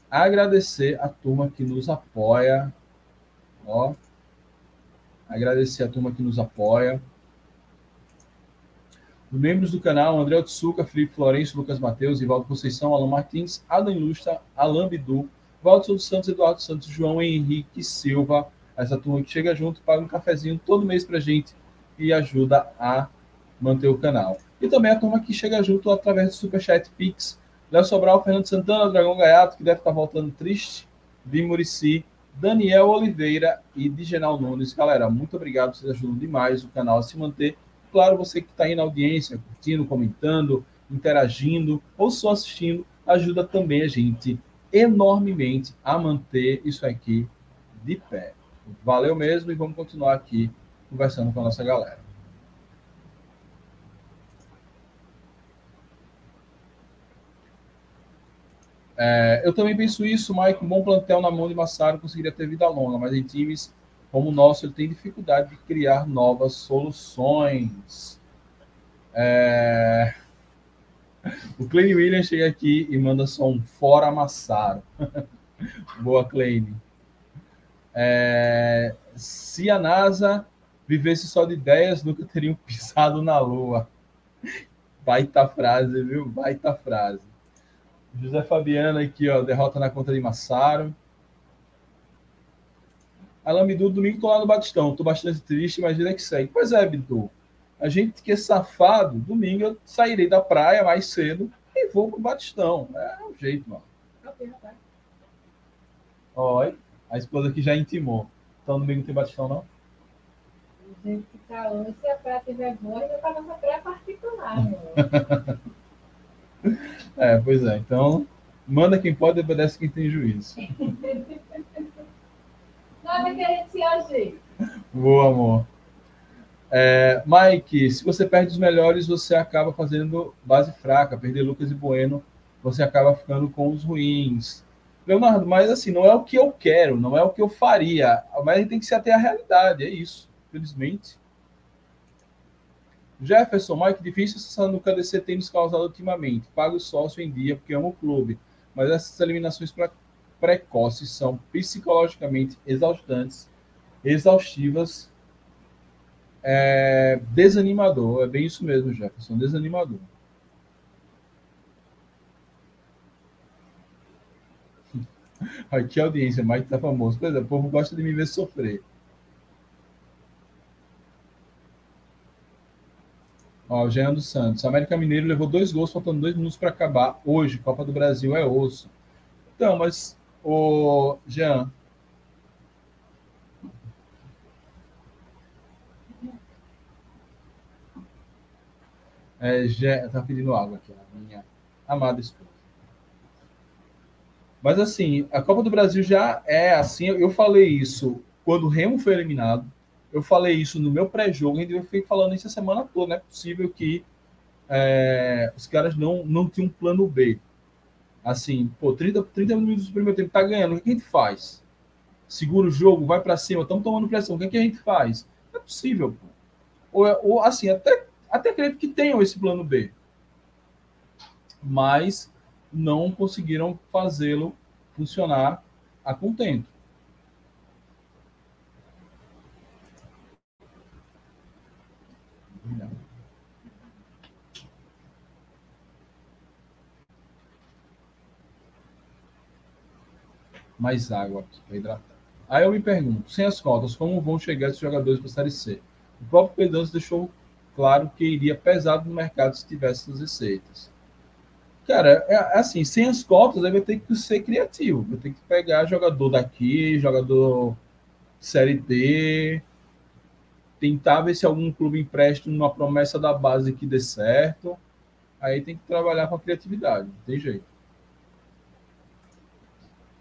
agradecer a turma que nos apoia. Ó, agradecer a turma que nos apoia. Membros do canal, André Otsuka, Felipe Florencio, Lucas Mateus, Ivaldo Conceição, Alan Martins, Adam Ilustra, Alan Bidu, Valdo Santos, Eduardo Santos, João Henrique Silva. Essa turma que chega junto, paga um cafezinho todo mês pra gente e ajuda a manter o canal. E também a turma que chega junto através do Superchat Pix, Léo Sobral, Fernando Santana, Dragão Gaiato, que deve estar voltando triste, Vi Murici, Daniel Oliveira e Digenal Nunes. Galera, muito obrigado, vocês ajudam demais o canal a se manter. Claro, você que está aí na audiência, curtindo, comentando, interagindo ou só assistindo, ajuda também a gente enormemente a manter isso aqui de pé. Valeu mesmo e vamos continuar aqui conversando com a nossa galera. É, eu também penso isso, Mike. Um bom plantel na mão de Massaro conseguiria ter vida longa, mas em times como o nosso, ele tem dificuldade de criar novas soluções. É... O Klein Williams chega aqui e manda só um fora Massaro. Boa, Klein. É... Se a NASA vivesse só de ideias, nunca teriam pisado na Lua. Baita frase, viu? Baita frase. José Fabiano aqui, ó, derrota na conta de Massaro. Alain Bidu, domingo tô lá no Batistão. Tô bastante triste, mas vida que segue. Pois é, Bidu. A gente que é safado, domingo eu sairei da praia mais cedo e vou pro Batistão. É o um jeito, mano. Olha, a esposa aqui já intimou. Então domingo não tem Batistão, não? Gente, que calor. Se a praia tiver boa, ainda tá nossa praia particular, É, pois é. Então, manda quem pode, obedece quem tem juízo. Nada que a gente se. Boa, amor. É, Mike, se você perde os melhores, você acaba fazendo base fraca. Perder Lucas e Bueno, você acaba ficando com os ruins. Leonardo, mas assim, não é o que eu quero, não é o que eu faria. Mas a gente tem que se ater à realidade, é isso. Infelizmente, Jefferson, Mike, difícil essa nunca DC tem nos causado ultimamente. Pago o sócio em dia porque amo o clube. Mas essas eliminações pre precoces são psicologicamente exaustantes, exaustivas, é, desanimador. É bem isso mesmo, Jefferson, desanimador. Aqui a audiência, Mike tá famoso. Pois é, o povo gosta de me ver sofrer. Ó, o Jean dos Santos. América Mineiro levou dois gols, faltando dois minutos para acabar. Hoje, Copa do Brasil é osso. Então, mas, o Jean. É, já, tá pedindo água aqui, a minha amada esposa. Mas assim, a Copa do Brasil já é assim. Eu falei isso quando o Remo foi eliminado. Eu falei isso no meu pré-jogo, e eu fiquei falando isso a semana toda. Não é possível que é, os caras não, não tinham um plano B. Assim, pô, 30, 30 minutos do primeiro tempo, tá ganhando, o que a gente faz? Segura o jogo, vai para cima, estamos tomando pressão, o que, que a gente faz? Não é possível, pô. Ou, é, ou assim, até, até acredito que tenham esse plano B. Mas não conseguiram fazê-lo funcionar a contento. Mais água para hidratar. Aí eu me pergunto, sem as cotas, como vão chegar esses jogadores para a Série C? O próprio Pedroso deixou claro que iria pesado no mercado se tivesse as receitas. Cara, é, é assim, sem as cotas, aí vai ter que ser criativo. Vai ter que pegar jogador daqui, jogador Série D, tentar ver se algum clube empresta uma promessa da base que dê certo. Aí tem que trabalhar com a criatividade, não tem jeito.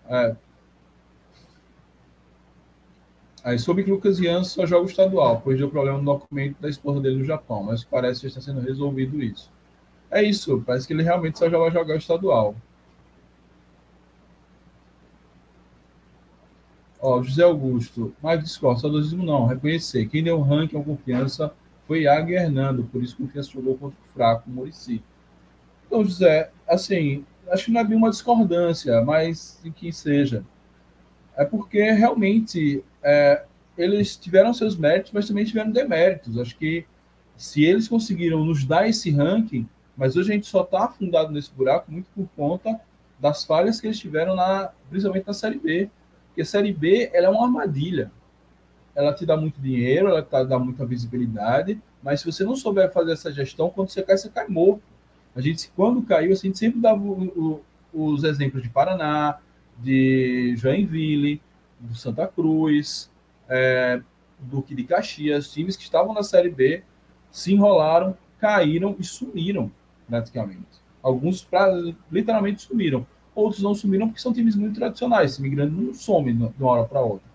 É. Aí soube que Lucas Ian só joga o estadual, pois deu problema no documento da esposa dele no Japão, mas parece que está sendo resolvido isso. É isso, parece que ele realmente só já vai jogar o estadual. Ó, José Augusto, mas discordo, saudosismo não, reconhecer. Quem deu ranking com confiança foi Iago e Hernando, por isso confiança jogou contra o fraco, o Murici. Então, José, assim, acho que não é bem uma discordância, mas em que seja. É porque realmente é, eles tiveram seus méritos, mas também tiveram deméritos. Acho que se eles conseguiram nos dar esse ranking, mas hoje a gente só está afundado nesse buraco muito por conta das falhas que eles tiveram, na, principalmente na Série B. Porque a Série B ela é uma armadilha. Ela te dá muito dinheiro, ela te dá muita visibilidade, mas se você não souber fazer essa gestão, quando você cai, você cai morto. A gente, quando caiu, a gente sempre dava o, o, os exemplos de Paraná, de Joinville, do Santa Cruz, é, Duque de Caxias, times que estavam na Série B, se enrolaram, caíram e sumiram praticamente. Alguns pra, literalmente sumiram. Outros não sumiram porque são times muito tradicionais. Esse migrante não some de uma hora para outra.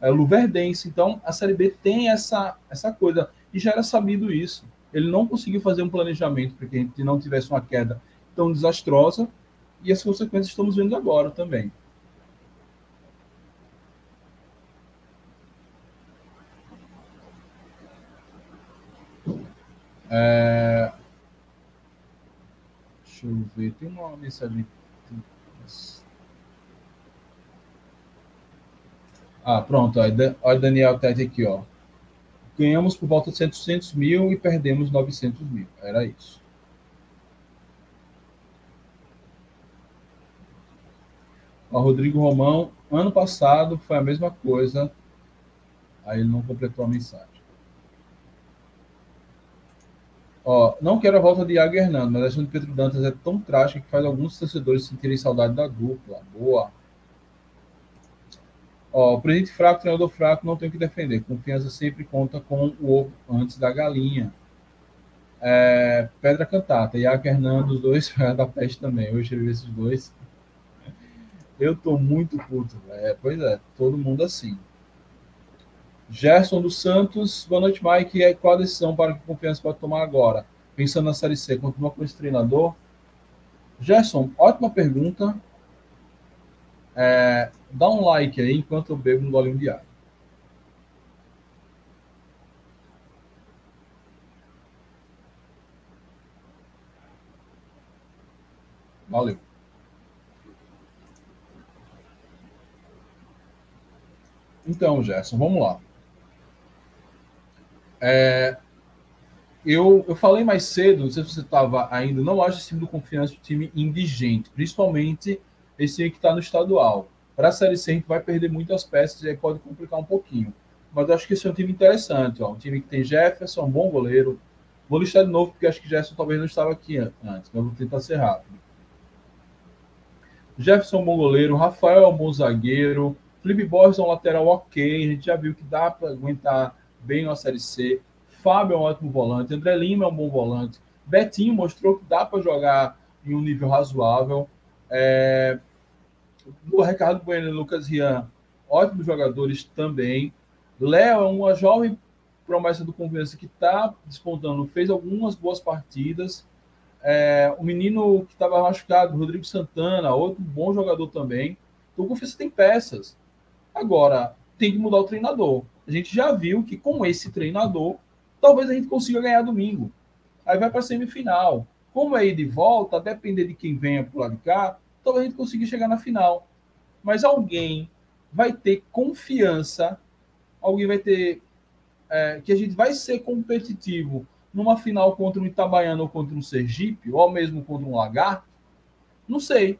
É Luverdense. Então, a Série B tem essa, essa coisa. E já era sabido isso. Ele não conseguiu fazer um planejamento para que a gente não tivesse uma queda tão desastrosa. E as consequências estamos vendo agora também. É, Deixa eu ver. Tem uma mensagem. Ah, pronto. Olha Daniel Tete aqui, ó. Ganhamos por volta de 700 mil e perdemos 900 mil. Era isso. O Rodrigo Romão, ano passado foi a mesma coisa. Aí ele não completou a mensagem. Ó, não quero a volta de Iago Hernando, mas a questão de Pedro Dantas é tão trágica que faz alguns torcedores sentirem saudade da dupla. Boa. Ó, o presidente fraco, treinador fraco, não tem o que defender. Confiança sempre conta com o ovo antes da galinha. É, Pedra Cantata, Iago Hernando, os dois da peste também. Hoje eu vi esses dois. Eu tô muito puto. É, pois é, todo mundo assim. Gerson dos Santos, boa noite, Mike. E qual a decisão para que a confiança pode tomar agora? Pensando na Série C, continua com esse treinador? Gerson, ótima pergunta. É, dá um like aí enquanto eu bebo um golinho de água. Valeu. Então, Gerson, vamos lá. É, eu, eu falei mais cedo, não sei se você estava ainda, não acho esse time do Confiança um time indigente, principalmente esse que está no estadual. Para a Série C, a gente vai perder muitas peças e aí pode complicar um pouquinho. Mas acho que esse é um time interessante, ó, um time que tem Jefferson, um bom goleiro. Vou listar de novo, porque acho que Jefferson talvez não estava aqui antes, mas vou tentar ser rápido. Jefferson um bom goleiro, Rafael é um bom zagueiro, Felipe Borges é um lateral ok, a gente já viu que dá para aguentar bem na Série C. Fábio é um ótimo volante. André Lima é um bom volante. Betinho mostrou que dá para jogar em um nível razoável. É... O Ricardo Bueno e Lucas Rian, ótimos jogadores também. Léo é uma jovem promessa do Confiança que está despontando, fez algumas boas partidas. É... o menino que estava machucado, Rodrigo Santana, outro bom jogador também. Então, o Confiança tem peças. Agora, tem que mudar o treinador. A gente já viu que com esse treinador, talvez a gente consiga ganhar domingo. Aí vai para a semifinal. Como é ir de volta, depender de quem venha por lá de cá, talvez a gente consiga chegar na final. mas alguém vai ter confiança, alguém vai ter é, que a gente vai ser competitivo numa final contra um Itabaiano ou contra um Sergipe, ou mesmo contra um Lagarto? Não sei.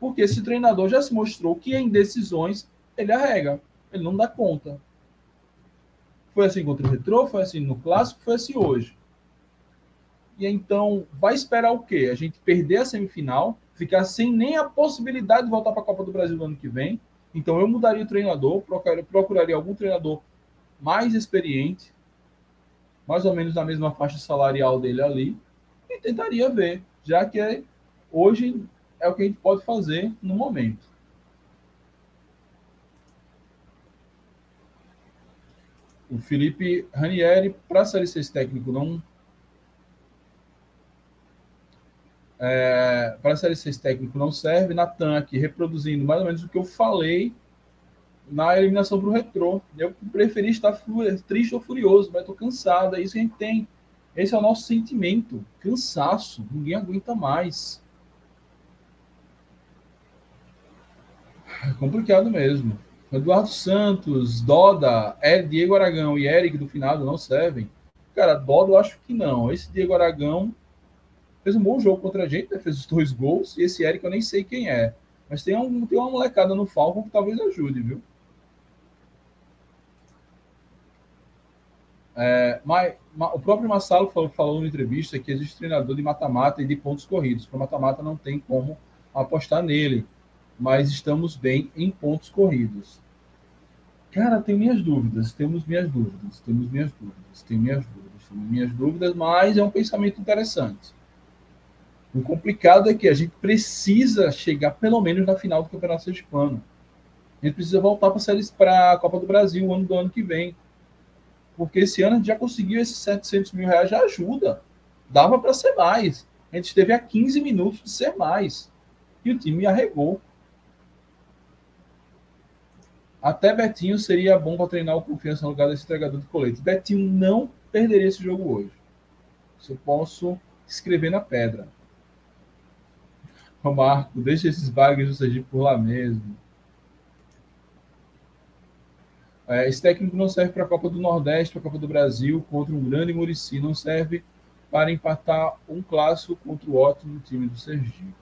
Porque esse treinador já se mostrou que em decisões ele arrega, ele não dá conta. Foi assim contra o Retrô, foi assim no Clássico, foi assim hoje. E então, vai esperar o quê? A gente perder a semifinal, ficar sem nem a possibilidade de voltar para a Copa do Brasil no ano que vem. Então, eu mudaria o treinador, procuraria, procuraria algum treinador mais experiente, mais ou menos na mesma faixa salarial dele ali, e tentaria ver, já que é, hoje é o que a gente pode fazer no momento. O Felipe Ranieri, para Série C técnico, não. É, para Série C técnico não serve. Natan aqui reproduzindo mais ou menos o que eu falei na eliminação para o Retrô. Eu preferi estar triste ou furioso, mas estou cansado. É isso que a gente tem. Esse é o nosso sentimento. Cansaço. Ninguém aguenta mais. É complicado mesmo. Eduardo Santos, Doda, é, Diego Aragão e Eric do finado não servem. Cara, Doda eu acho que não. Esse Diego Aragão fez um bom jogo contra a gente, né? fez os dois gols, e esse Eric eu nem sei quem é. Mas tem, um, tem uma molecada no Falcon que talvez ajude, viu? É, mas, o próprio Massalo falou, falou na entrevista que existe treinador de mata-mata e de pontos corridos. Para mata-mata não tem como apostar nele, mas estamos bem em pontos corridos. Cara, tenho minhas dúvidas, temos minhas dúvidas, temos minhas dúvidas, tenho minhas dúvidas, tenho minhas dúvidas, mas é um pensamento interessante. O complicado é que a gente precisa chegar pelo menos na final do Campeonato Sergipano. A gente precisa voltar para a Copa do Brasil o ano do ano que vem. Porque esse ano a gente já conseguiu esses 700 mil reais, já ajuda. Dava para ser mais. A gente esteve a 15 minutos de ser mais. E o time arregou. Até Betinho seria bom para treinar o confiança no lugar desse entregador de colete. Betinho não perderia esse jogo hoje. Isso eu posso escrever na pedra. O Marco, deixa esses bagres do Sergipe por lá mesmo. É, esse técnico não serve para a Copa do Nordeste, para a Copa do Brasil, contra um grande Murici. Não serve para empatar um clássico contra o ótimo time do Sergipe.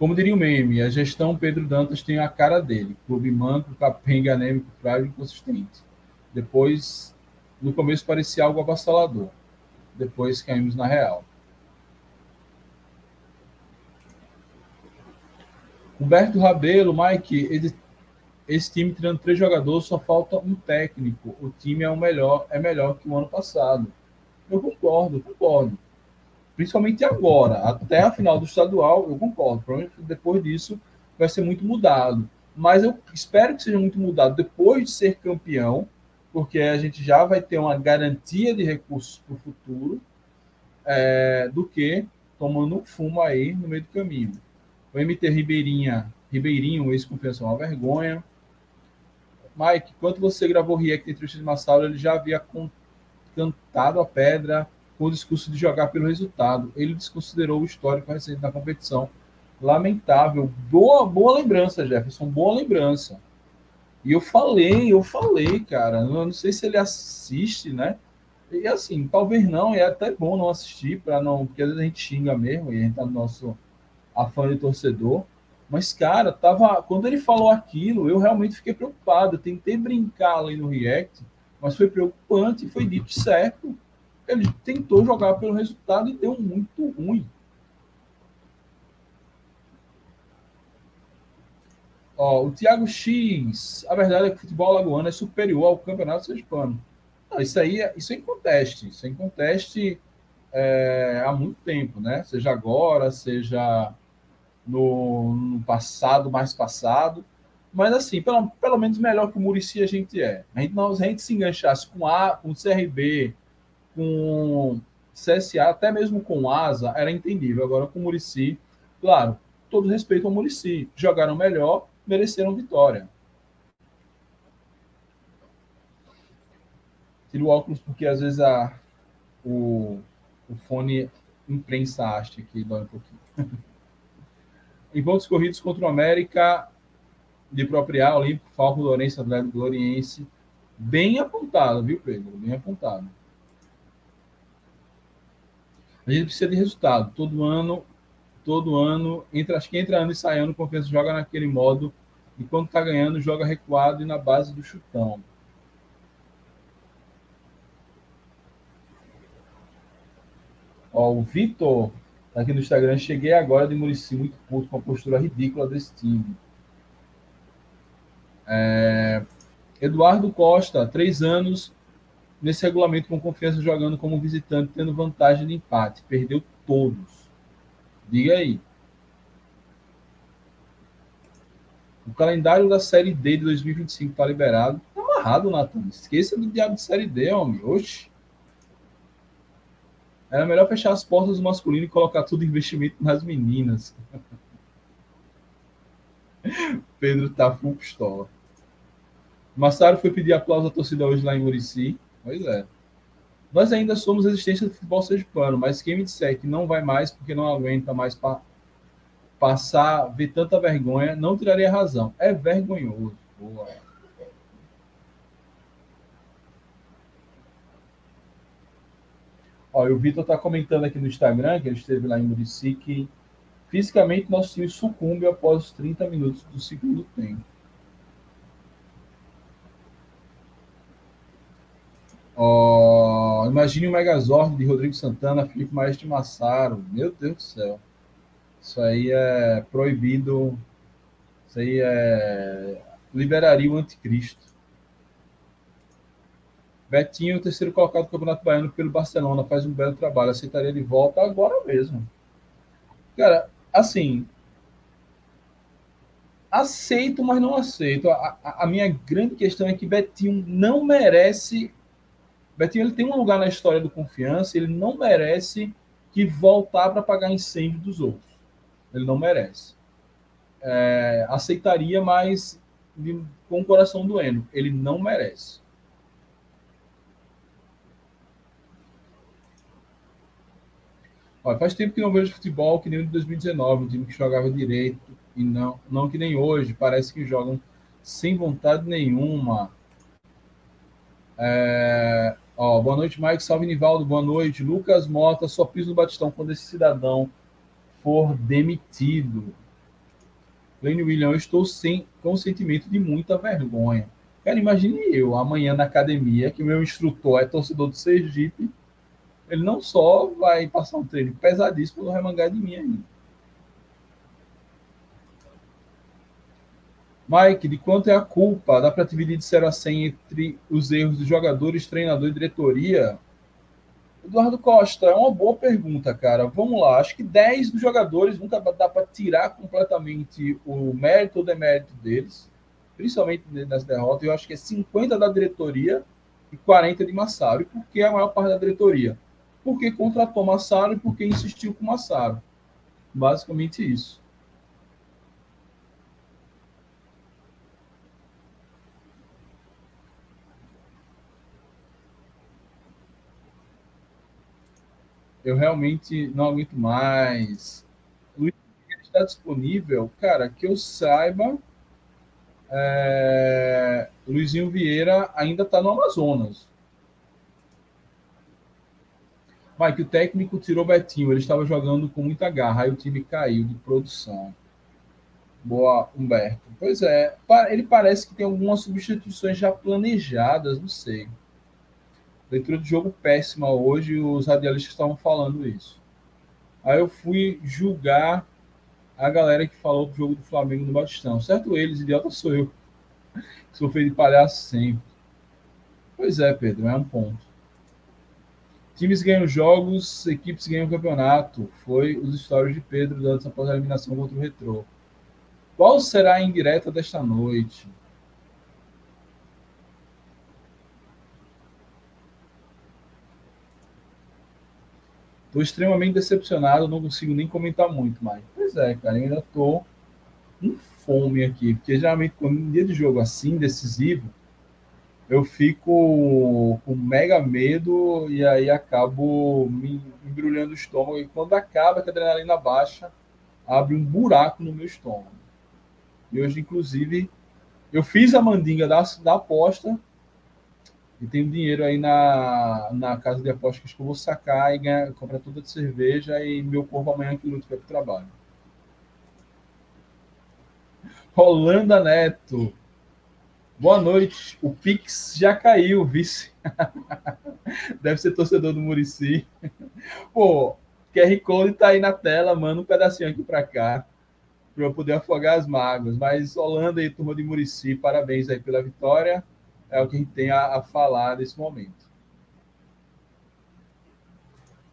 Como diria o meme, a gestão Pedro Dantas tem a cara dele. Clube manco, capenga, anêmico, frágil inconsistente. Depois, no começo parecia algo avassalador. Depois caímos na real. Humberto Rabelo, Mike, esse time tirando três jogadores, só falta um técnico. O time é o melhor, é melhor que o ano passado. Eu concordo, concordo principalmente agora, até a final do estadual, eu concordo. Provavelmente depois disso vai ser muito mudado. Mas eu espero que seja muito mudado depois de ser campeão, porque a gente já vai ter uma garantia de recursos para o futuro, é, do que tomando um fumo aí no meio do caminho. O MT Ribeirinha, Ribeirinho, ex-confiança, é uma vergonha. Mike, quando você gravou React entre o de Massalo, ele já havia cantado a pedra com o discurso de jogar pelo resultado. Ele desconsiderou o histórico recente da competição. Lamentável. Boa, boa lembrança, Jefferson. Boa lembrança. E eu falei, eu falei, cara. Eu não sei se ele assiste, né? E assim, talvez não, é até bom não assistir, para não. Porque às vezes a gente xinga mesmo, e a gente tá no nosso afã de torcedor. Mas, cara, tava. Quando ele falou aquilo, eu realmente fiquei preocupado. Eu tentei brincar ali no React, mas foi preocupante, foi dito certo ele tentou jogar pelo resultado e deu muito ruim. Ó, o Thiago X, a verdade é que o futebol alagoano é superior ao campeonato sergipano. Não, isso aí é, isso é inconteste. Isso é inconteste é, há muito tempo, né? Seja agora, seja no, no, passado, mais passado. Mas assim, pelo, pelo menos melhor que o Murici a gente é. A gente, não, a gente se enganchasse com A, com o CRB, com CSA, até mesmo com Asa, era entendível. Agora com Murici, claro, todo respeito ao Murici. Jogaram melhor, mereceram vitória. Tiro o óculos porque às vezes a, o, o fone imprensa haste aqui dói um pouquinho. em pontos corridos contra o América de propriar, Olímpico, Falco, Lourenço, Atlético Gloriense. Bem apontado, viu, Pedro? Bem apontado. A gente precisa de resultado. Todo ano, todo ano, entre, acho que entre ano e sai ano, o Confiança joga naquele modo e quando está ganhando, joga recuado e na base do chutão. Ó, o Vitor, tá aqui no Instagram, cheguei agora de Murici, muito puto com a postura ridícula desse time. É... Eduardo Costa, três anos nesse regulamento com confiança jogando como visitante, tendo vantagem de empate. Perdeu todos. Diga aí. O calendário da Série D de 2025 está liberado. Tá amarrado, Natan. Esqueça do diabo de Série D, homem. Oxi. Era melhor fechar as portas do masculino e colocar tudo investimento nas meninas. Pedro tá full pistola. Massaro foi pedir aplauso à torcida hoje lá em Murici. Pois é. Nós ainda somos resistência do futebol plano, mas quem me disser que não vai mais porque não aguenta mais pa passar, ver tanta vergonha, não tiraria razão. É vergonhoso. Boa. Ó, o Vitor está comentando aqui no Instagram, que ele esteve lá em Murici, que fisicamente nosso time sucumbe após os 30 minutos do segundo tempo. Ó, imagine o Megazord de Rodrigo Santana, Felipe Maestro Massaro. Meu Deus do céu. Isso aí é proibido. Isso aí é. Liberaria o anticristo. Betinho, terceiro colocado do Campeonato Baiano pelo Barcelona, faz um belo trabalho. Aceitaria de volta agora mesmo. Cara, assim. Aceito, mas não aceito. A, a, a minha grande questão é que Betinho não merece. Betinho ele tem um lugar na história do confiança, ele não merece que voltar para pagar incêndio dos outros. Ele não merece. É, aceitaria, mas de, com o coração doendo. Ele não merece. Olha, faz tempo que não vejo futebol que nem o de 2019, um time que jogava direito e não, não que nem hoje. Parece que jogam sem vontade nenhuma. É, ó, boa noite, Mike. Salve, Nivaldo. Boa noite. Lucas Mota, só piso no Batistão quando esse cidadão for demitido. Lane William, eu estou sem, com sentimento de muita vergonha. Cara, imagine eu, amanhã na academia, que meu instrutor é torcedor do Sergipe, ele não só vai passar um treino pesadíssimo no remangar de mim ainda. Mike, de quanto é a culpa? Para dividir de 0 a 100 entre os erros dos jogadores, treinador e diretoria? Eduardo Costa, é uma boa pergunta, cara. Vamos lá. Acho que 10 dos jogadores nunca dá para tirar completamente o mérito ou demérito deles, principalmente nas derrotas. Eu acho que é 50 da diretoria e 40 de Massaro. E por que a maior parte da diretoria? Porque contratou Massaro e porque insistiu com Massaro. Basicamente isso. Eu realmente não aguento mais. Luiz está disponível, cara, que eu saiba, é, Luizinho Vieira ainda está no Amazonas. Mike, o técnico tirou Betinho, ele estava jogando com muita garra, aí o time caiu de produção. Boa, Humberto. Pois é, ele parece que tem algumas substituições já planejadas, não sei. Leitura de jogo péssima hoje, os radialistas estavam falando isso. Aí eu fui julgar a galera que falou do jogo do Flamengo no Batistão. Certo eles, idiota sou eu. Sou feio de palhaço sempre. Pois é, Pedro, é um ponto. Times ganham jogos, equipes ganham campeonato. Foi os stories de Pedro dando após a eliminação contra o Retrô. Qual será a indireta desta noite? Estou extremamente decepcionado, não consigo nem comentar muito mais. Pois é, cara, ainda estou com fome aqui, porque geralmente quando um dia de jogo assim, decisivo, eu fico com mega medo e aí acabo me embrulhando o estômago. E quando acaba, que a adrenalina baixa, abre um buraco no meu estômago. E hoje, inclusive, eu fiz a mandinga da, da aposta e tenho dinheiro aí na, na casa de apostas que eu vou sacar e ganhar, comprar toda de cerveja e meu corpo amanhã que luta para o trabalho. Rolanda Neto. Boa noite. O Pix já caiu, vice. Deve ser torcedor do Murici. Pô, QR Code tá aí na tela, manda um pedacinho aqui para cá para eu poder afogar as mágoas. Mas Holanda e turma de Murici, parabéns aí pela vitória. É o que a gente tem a, a falar nesse momento.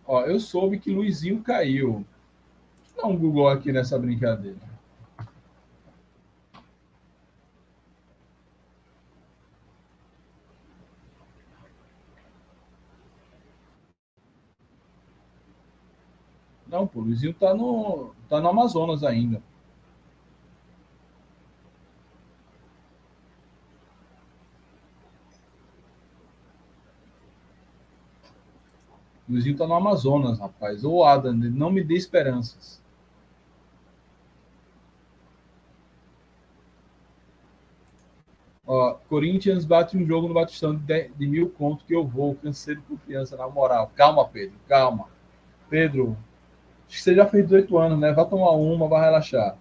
Ó, eu soube que Luizinho caiu. Dá um Google aqui nessa brincadeira. Não, pô, o Luizinho tá no, tá no Amazonas ainda. Luizinho tá no Amazonas, rapaz. Ô, Adam, não me dê esperanças. Ó, Corinthians bate um jogo no Batistão de, de mil conto que eu vou. Cansei de confiança, na moral. Calma, Pedro, calma. Pedro, Acho que você já fez 18 anos, né? Vai tomar uma, vai relaxar.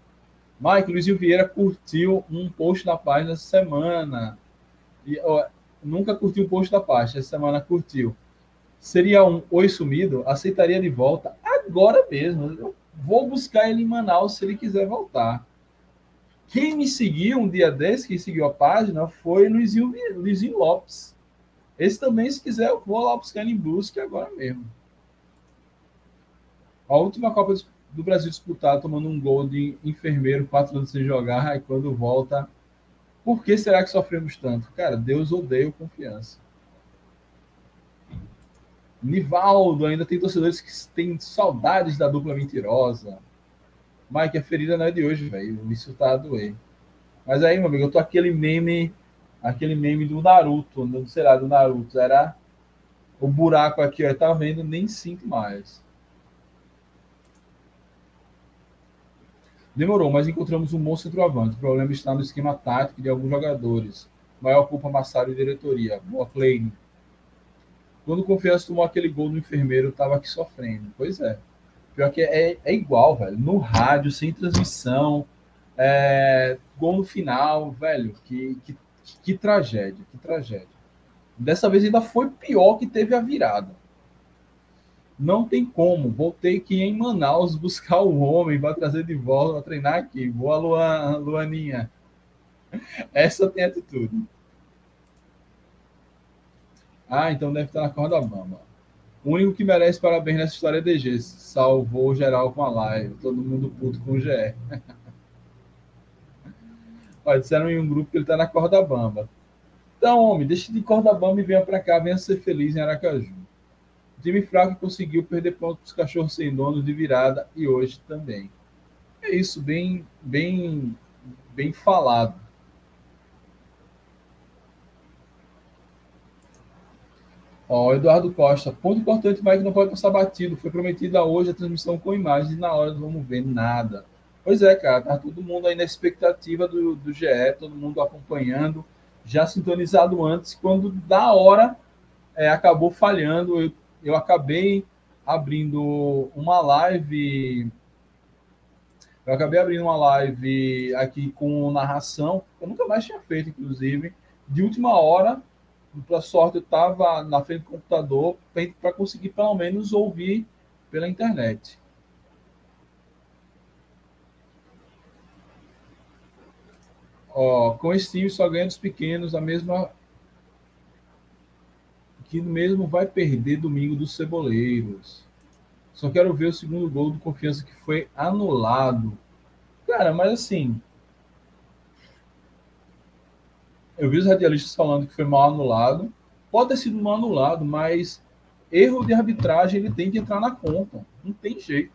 Mike, Luizinho Vieira curtiu um post da página essa semana. E, ó, nunca curtiu um post da página, essa semana curtiu. Seria um oi sumido? Aceitaria de volta agora mesmo. Eu vou buscar ele em Manaus se ele quiser voltar. Quem me seguiu um dia desse, que seguiu a página, foi Luizinho, Luizinho Lopes. Esse também, se quiser, eu vou lá buscar ele em busca agora mesmo. A última Copa do Brasil disputada tomando um gol de enfermeiro, quatro anos sem jogar, aí quando volta. Por que será que sofremos tanto? Cara, Deus odeia confiança. Nivaldo, ainda tem torcedores que têm saudades da dupla mentirosa. Mike, a ferida não é de hoje, velho. Isso tá doer. Mas aí, meu amigo, eu tô aquele meme, aquele meme do Naruto, não sei lá, do Naruto. Era o buraco aqui, ó. Tava vendo, nem sinto mais. Demorou, mas encontramos um bom centroavante. O problema está no esquema tático de alguns jogadores. Maior culpa Massaro e diretoria. Boa play. Quando o Confiança tomou aquele gol do enfermeiro, eu estava aqui sofrendo. Pois é. Pior que é, é igual, velho. No rádio, sem transmissão, é, gol no final, velho. Que, que, que tragédia, que tragédia. Dessa vez ainda foi pior que teve a virada. Não tem como. Vou ter que ir em Manaus buscar o homem, vai trazer de volta, treinar aqui. Boa, Luan, Luaninha. Essa tem atitude. Ah, então deve estar na corda bamba. O único que merece parabéns nessa história é DG. Salvou geral com a live. Todo mundo puto com o GE. Olha, disseram em um grupo que ele está na corda bamba. Então, homem, deixa de corda bamba e venha para cá. Venha ser feliz em Aracaju. O time fraco conseguiu perder pontos para os cachorros sem dono de virada e hoje também. É isso, bem, bem, bem falado. Ó, Eduardo Costa, ponto importante, que não pode passar batido. Foi prometida hoje a transmissão com imagens e na hora não vamos ver nada. Pois é, cara, tá todo mundo aí na expectativa do, do GE, todo mundo acompanhando, já sintonizado antes, quando da hora é, acabou falhando. Eu eu acabei abrindo uma live. Eu acabei abrindo uma live aqui com narração, eu nunca mais tinha feito, inclusive, de última hora. Para sorte, eu estava na frente do computador para conseguir pelo menos ouvir pela internet. Ó, com time só ganha dos pequenos a mesma que mesmo vai perder domingo dos Ceboleiros. Só quero ver o segundo gol do Confiança que foi anulado. Cara, mas assim. Eu vi os radialistas falando que foi mal anulado. Pode ter sido mal anulado, mas erro de arbitragem ele tem que entrar na conta. Não tem jeito.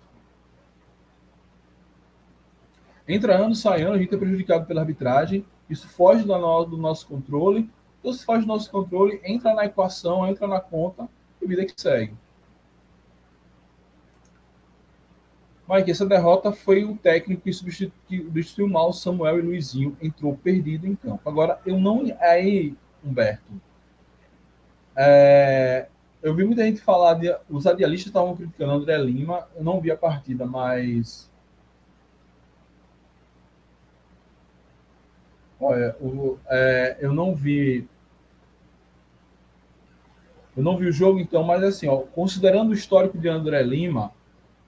Entra ano, sai ano, a gente é prejudicado pela arbitragem. Isso foge do nosso controle então, se faz o nosso controle, entra na equação, entra na conta e vida que segue. Mike, essa derrota foi o técnico que substituiu, mal Samuel e Luizinho, entrou perdido em campo. Agora, eu não. Aí, Humberto, é, eu vi muita gente falar, de, os adialistas estavam criticando André Lima, eu não vi a partida, mas. Olha, o, é, eu não vi. Eu não vi o jogo, então, mas assim, ó, considerando o histórico de André Lima,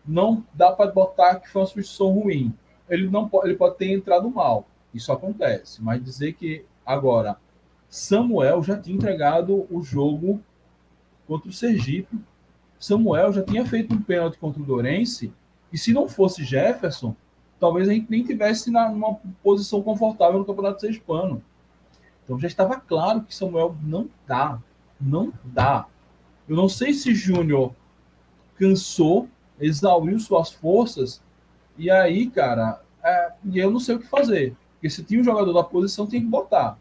não dá para botar que foi uma substituição ruim. Ele não pode, ele pode ter entrado mal. Isso acontece, mas dizer que agora Samuel já tinha entregado o jogo contra o Sergipe. Samuel já tinha feito um pênalti contra o Dorense, e se não fosse Jefferson, talvez a gente nem tivesse na, numa posição confortável no Campeonato Sergipano. Então já estava claro que Samuel não dá, não dá. Eu não sei se Júnior cansou exauriu suas forças, e aí, cara, é, e eu não sei o que fazer. Porque se tinha um jogador da posição, tem que botar.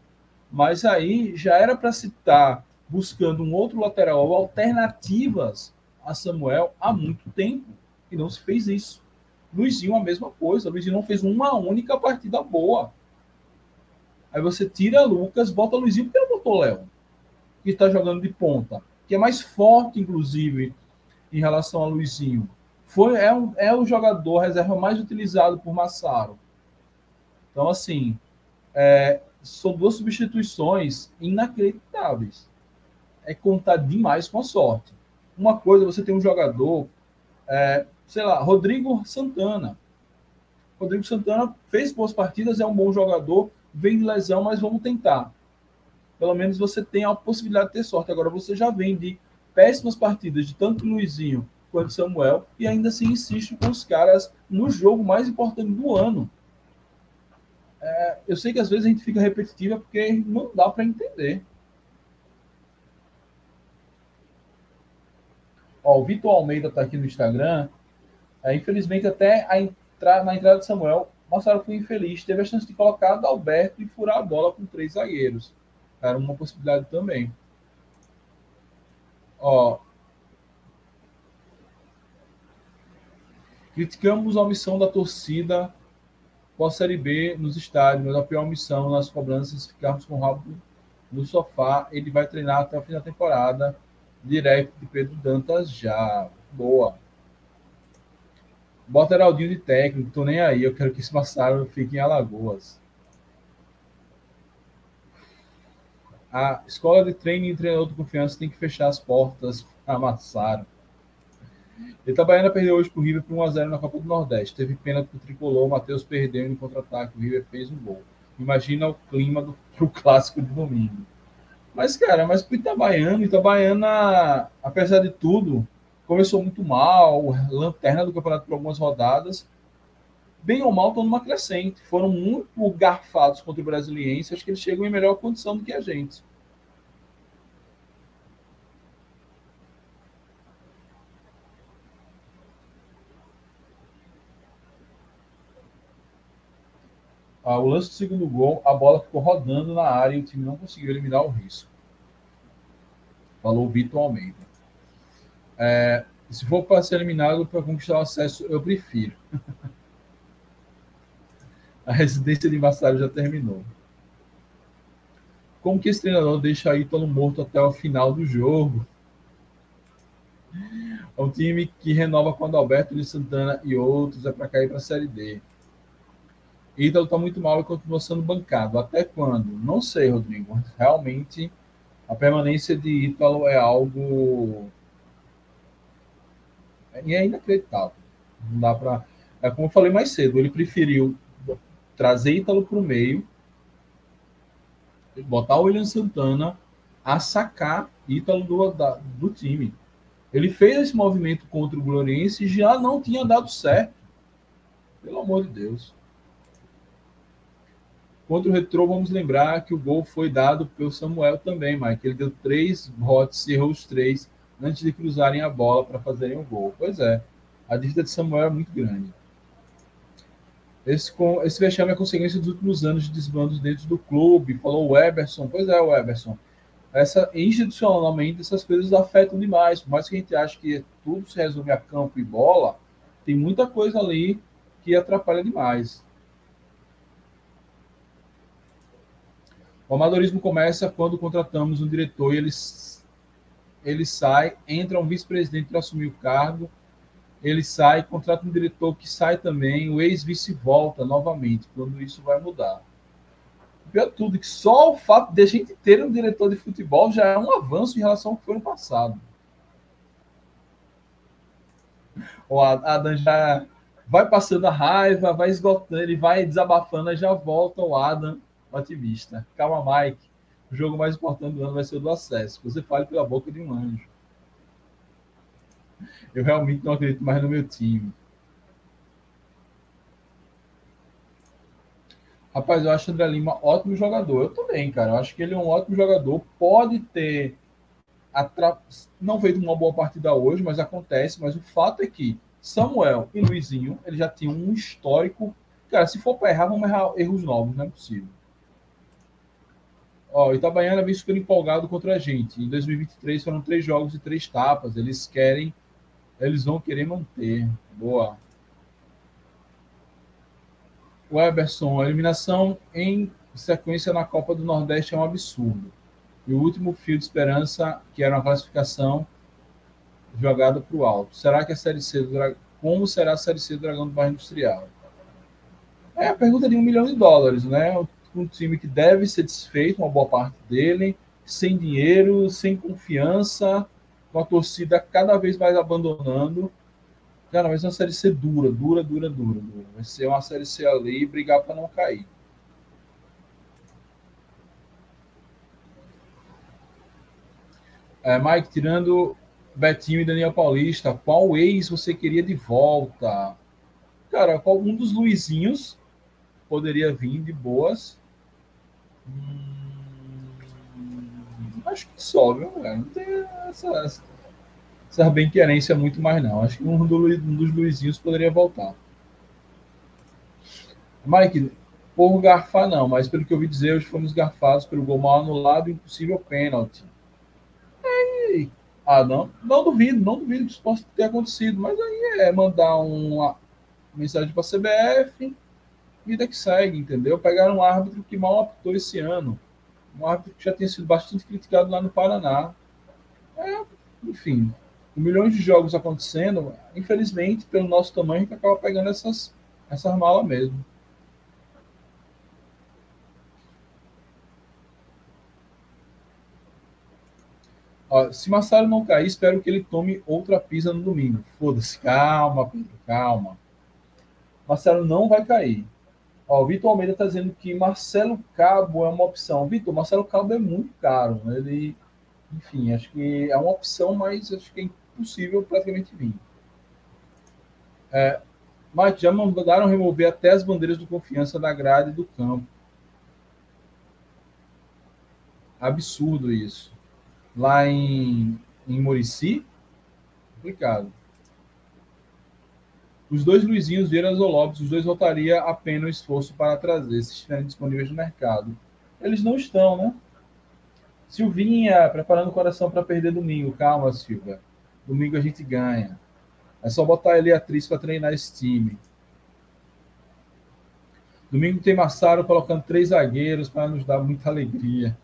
Mas aí já era para se estar tá buscando um outro lateral ou alternativas a Samuel há muito tempo. E não se fez isso. Luizinho, a mesma coisa. Luizinho não fez uma única partida boa. Aí você tira Lucas, bota Luizinho, porque não botou Léo, que está jogando de ponta, que é mais forte, inclusive, em relação a Luizinho. Foi, é, um, é o jogador reserva mais utilizado por Massaro. Então, assim, é, são duas substituições inacreditáveis. É contar demais com a sorte. Uma coisa, você tem um jogador, é, sei lá, Rodrigo Santana. Rodrigo Santana fez boas partidas, é um bom jogador, vem de lesão, mas vamos tentar. Pelo menos você tem a possibilidade de ter sorte. Agora, você já vem de péssimas partidas de tanto Luizinho quanto Samuel, e ainda assim insiste com os caras no jogo mais importante do ano. É, eu sei que às vezes a gente fica repetitiva porque não dá para entender. Ó, o Vitor Almeida está aqui no Instagram. É, infelizmente, até a entrar, na entrada de Samuel, Marcelo foi infeliz. Teve a chance de colocar Adalberto e furar a bola com três zagueiros. Era uma possibilidade também. Ó, Criticamos a omissão da torcida a Série B nos estádios, mas a pior omissão nas cobranças, ficarmos com o rabo no sofá. Ele vai treinar até o fim da temporada. Direto de Pedro Dantas já. Boa. Bota Heraldinho de técnico, tô nem aí. Eu quero que esse Massaro fique em Alagoas. A escola de treino e treinador de confiança tem que fechar as portas para Massaro. Itabaiana perdeu hoje para o River por 1x0 na Copa do Nordeste. Teve pena que o tricolor, o Matheus perdeu no contra-ataque. O River fez um gol. Imagina o clima do pro clássico de domingo. Mas, cara, mas pro Itabaiana, Itabaiana, apesar de tudo, começou muito mal, lanterna do campeonato por algumas rodadas. Bem ou mal, estão numa crescente. Foram muito garfados contra o Brasiliense. Acho que eles chegam em melhor condição do que a gente. Ah, o lance do segundo gol, a bola ficou rodando na área e o time não conseguiu eliminar o risco. Falou o Vitor Almeida. É, se for para ser eliminado para conquistar o acesso, eu prefiro. a residência de Massaro já terminou. Como que esse treinador deixa Ítalo morto até o final do jogo? É um time que renova com Adalberto de Santana e outros, é para cair para a Série D. Ítalo está muito mal e continua sendo bancado. Até quando? Não sei, Rodrigo. Realmente, a permanência de Ítalo é algo. É inacreditável. Não dá para. É como eu falei mais cedo, ele preferiu trazer Ítalo para o meio, botar o William Santana a sacar Ítalo do, da, do time. Ele fez esse movimento contra o Gloriense e já não tinha dado certo. Pelo amor de Deus. Contra o Retrô, vamos lembrar que o gol foi dado pelo Samuel também, Mike. Ele deu três botes, errou os três antes de cruzarem a bola para fazerem o gol. Pois é, a dívida de Samuel é muito grande. Esse, esse vexame é consequência dos últimos anos de desbandos dentro do clube, falou o Eberson. Pois é, o Eberson. Essa, institucionalmente, essas coisas afetam demais. Por mais que a gente ache que tudo se resume a campo e bola, Tem muita coisa ali que atrapalha demais. O amadorismo começa quando contratamos um diretor e ele, ele sai, entra um vice-presidente para assumir o cargo, ele sai, contrata um diretor que sai também, o ex-vice volta novamente, quando isso vai mudar. Pior tudo, que só o fato de a gente ter um diretor de futebol já é um avanço em relação ao que foi no passado. O Adam já vai passando a raiva, vai esgotando, ele vai desabafando, já volta o Adam otimista. Calma, Mike. O jogo mais importante do ano vai ser o do acesso. Você fale pela boca de um anjo. Eu realmente não acredito mais no meu time. Rapaz, eu acho André Lima ótimo jogador. Eu também, cara. Eu acho que ele é um ótimo jogador. Pode ter atra... não feito uma boa partida hoje, mas acontece. Mas o fato é que Samuel e Luizinho, ele já tinham um histórico. Cara, se for para errar, vamos errar erros novos, não é possível. Ó, o Itabaiana vem super empolgado contra a gente. Em 2023 foram três jogos e três tapas. Eles querem, eles vão querer manter. Boa. O Eberson, a eliminação em sequência na Copa do Nordeste é um absurdo. E o último fio de esperança, que era uma classificação jogada para o alto. Será que a Série C do Dragão. Como será a Série C do Dragão do Bairro Industrial? É a pergunta de um milhão de dólares, né? Um time que deve ser desfeito, uma boa parte dele, sem dinheiro, sem confiança, com a torcida cada vez mais abandonando. Cara, vai ser uma série C dura, dura, dura, dura, dura. Vai ser uma série C ali e brigar para não cair. É, Mike, tirando Betinho e Daniel Paulista, qual ex você queria de volta? Cara, qual um dos Luizinhos poderia vir de boas acho que só, viu? Não tem essa, essa, bem-querência muito mais, não. Acho que um, do, um dos Luizinhos poderia voltar. Mike, por garfar não, mas pelo que eu ouvi dizer, hoje fomos garfados pelo gol mal anulado impossível pênalti. Ah, não, não duvido, não duvido que isso possa ter acontecido, mas aí é mandar uma mensagem para a CBF, vida que segue, entendeu? Pegaram um árbitro que mal apitou esse ano, um árbitro que já tinha sido bastante criticado lá no Paraná. É, enfim, milhões de jogos acontecendo, infelizmente, pelo nosso tamanho, a gente acaba pegando essas, essas malas mesmo. Ó, se Massaro não cair, espero que ele tome outra pisa no domingo. Foda-se, calma, Pedro, calma. Marcelo não vai cair. Ó, o Vitor Almeida está dizendo que Marcelo Cabo é uma opção. Vitor, Marcelo Cabo é muito caro. Ele, enfim, acho que é uma opção, mas acho que é impossível praticamente vir. É, mas já mandaram remover até as bandeiras do confiança da grade do campo. Absurdo isso. Lá em, em Murici, complicado. Os dois Luizinhos Vieira Lopes, os dois voltaria a pena o esforço para trazer, se estiverem disponíveis no mercado. Eles não estão, né? Silvinha, preparando o coração para perder domingo. Calma, Silvia. Domingo a gente ganha. É só botar ele atriz para treinar esse time. Domingo tem Massaro colocando três zagueiros para nos dar muita alegria.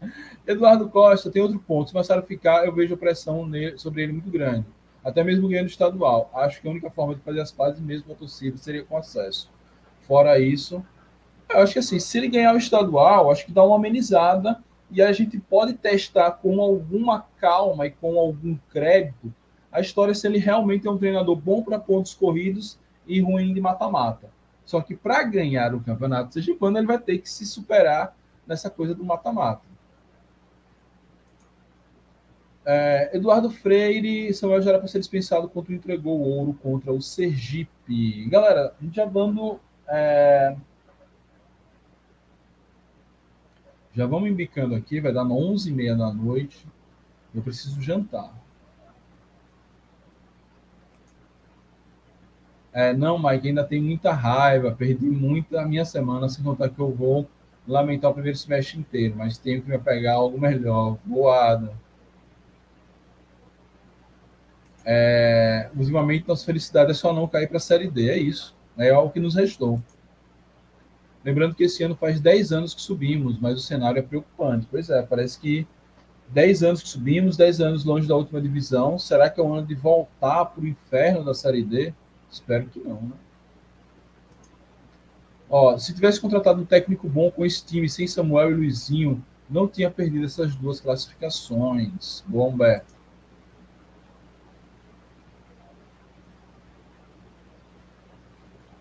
Eduardo Costa tem outro ponto. Se Massaro ficar, eu vejo a pressão sobre ele muito grande até mesmo ganhando estadual. Acho que a única forma de fazer as pazes mesmo com a torcida seria com acesso. Fora isso, eu acho que assim, se ele ganhar o estadual, acho que dá uma amenizada e a gente pode testar com alguma calma e com algum crédito a história se ele realmente é um treinador bom para pontos corridos e ruim de mata-mata. Só que para ganhar o campeonato seja quando ele vai ter que se superar nessa coisa do mata-mata. É, Eduardo Freire, Samuel já era para ser dispensado quando entregou o ouro contra o Sergipe. Galera, já vamos. É... Já vamos embicando aqui, vai dar 11h30 da noite. Eu preciso jantar. É, não, Mike, ainda tem muita raiva, perdi muita a minha semana, sem contar que eu vou lamentar o primeiro semestre inteiro, mas tenho que me pegar algo melhor. Boada. É, ultimamente, nossa felicidade é só não cair para a Série D, é isso. É o que nos restou. Lembrando que esse ano faz 10 anos que subimos, mas o cenário é preocupante. Pois é, parece que 10 anos que subimos, 10 anos longe da última divisão. Será que é o ano de voltar para o inferno da Série D? Espero que não, né? Ó, se tivesse contratado um técnico bom com esse time, sem Samuel e Luizinho, não tinha perdido essas duas classificações. Bom, Humberto.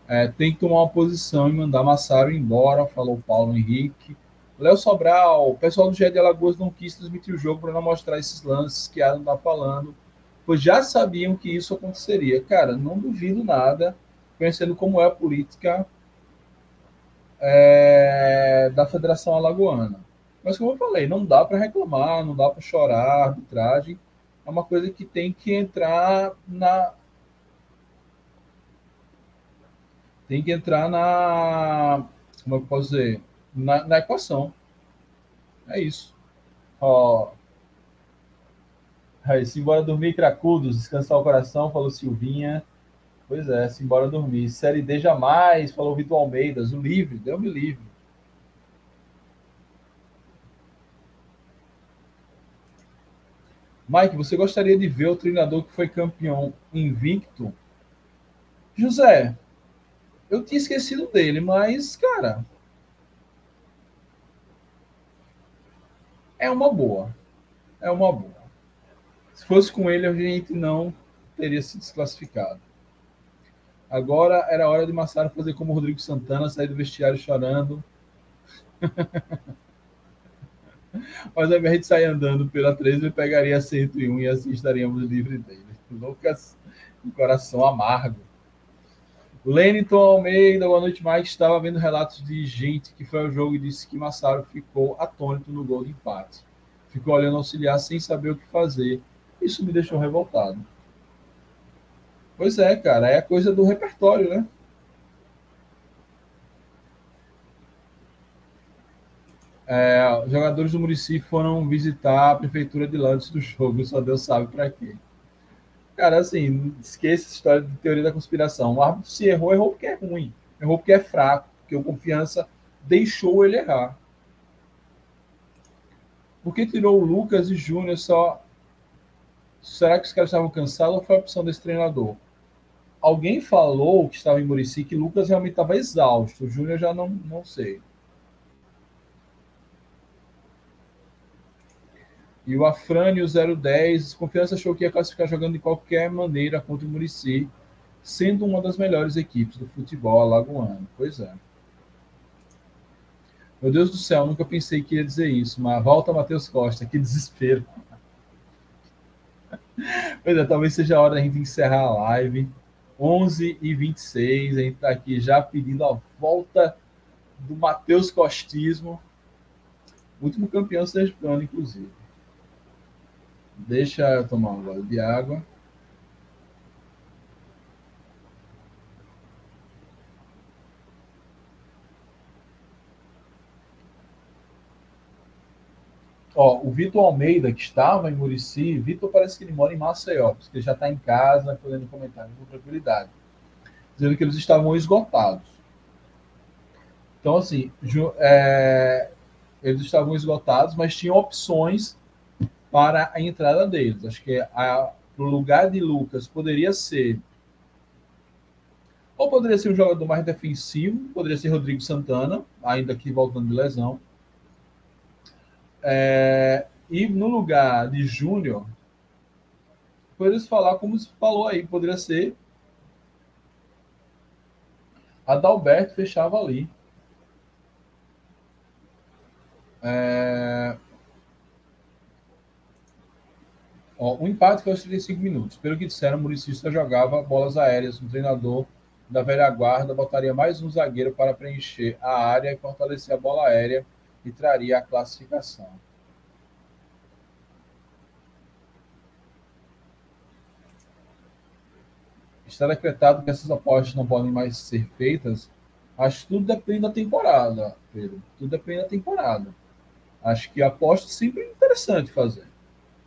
É, tem que tomar uma posição e mandar Massaro embora, falou Paulo Henrique. Léo Sobral, o pessoal do GE de Alagoas não quis transmitir o jogo para não mostrar esses lances que Adam está falando, pois já sabiam que isso aconteceria. Cara, não duvido nada, conhecendo como é a política é, da Federação Alagoana. Mas, como eu falei, não dá para reclamar, não dá para chorar, arbitragem é uma coisa que tem que entrar na, tem que entrar na. Como eu posso dizer? Na, na equação. É isso. Ó. Aí, simbora dormir, cracudos, descansar o coração, falou Silvinha. Pois é, simbora dormir. Série D jamais, falou Vitor Almeida. O livre, deu-me livre. Mike, você gostaria de ver o treinador que foi campeão invicto? José, eu tinha esquecido dele, mas, cara. É uma boa. É uma boa. Se fosse com ele, a gente não teria se desclassificado. Agora era hora de Massaro fazer como o Rodrigo Santana, sair do vestiário chorando. Mas ao invés de sair andando pela 13, ele pegaria 101 e assim estaríamos livres dele. Lucas, um coração amargo. Leniton Almeida, boa noite, Mike. Estava vendo relatos de gente que foi ao jogo e disse que Massaro ficou atônito no gol de empate. Ficou olhando auxiliar sem saber o que fazer. Isso me deixou revoltado. Pois é, cara, é a coisa do repertório, né? É, jogadores do município foram visitar a prefeitura de lá antes do jogo, só Deus sabe para quê. Cara, assim, esqueça essa história de teoria da conspiração. O árbitro se errou, errou porque é ruim. Errou porque é fraco, porque o confiança deixou ele errar. Por que tirou o Lucas e Júnior só. Será que os caras estavam cansados ou foi a opção desse treinador? Alguém falou que estava em Murici que Lucas realmente estava exausto. O Júnior já não, não sei. E o Afrânio 010, Confiança achou que ia classificar jogando de qualquer maneira contra o Murici, sendo uma das melhores equipes do futebol alagoano. Pois é. Meu Deus do céu, nunca pensei que ia dizer isso, mas volta Matheus Costa, que desespero. Pois é, talvez seja a hora da gente encerrar a live. 11 e 26, a gente está aqui já pedindo a volta do Matheus Costismo, último campeão sergipano, inclusive. Deixa eu tomar um gole de água. Ó, o Vitor Almeida, que estava em Murici, Vitor parece que ele mora em Maceió, porque ele já está em casa, fazendo comentários com tranquilidade, dizendo que eles estavam esgotados. Então, assim, é, eles estavam esgotados, mas tinham opções para a entrada deles. Acho que a, o lugar de Lucas poderia ser. Ou poderia ser um jogador mais defensivo, poderia ser Rodrigo Santana, ainda que voltando de lesão. É, e no lugar de Júnior, poderia se falar como se falou aí, poderia ser Adalberto fechava ali. É, Ó, o empate foi aos 35 minutos. Pelo que disseram, o Muricy só jogava bolas aéreas. O treinador da velha guarda botaria mais um zagueiro para preencher a área e fortalecer a bola aérea e traria a classificação. Está decretado que essas apostas não podem mais ser feitas. Acho que tudo depende da temporada, Pedro. Tudo depende da temporada. Acho que aposta sempre é interessante fazer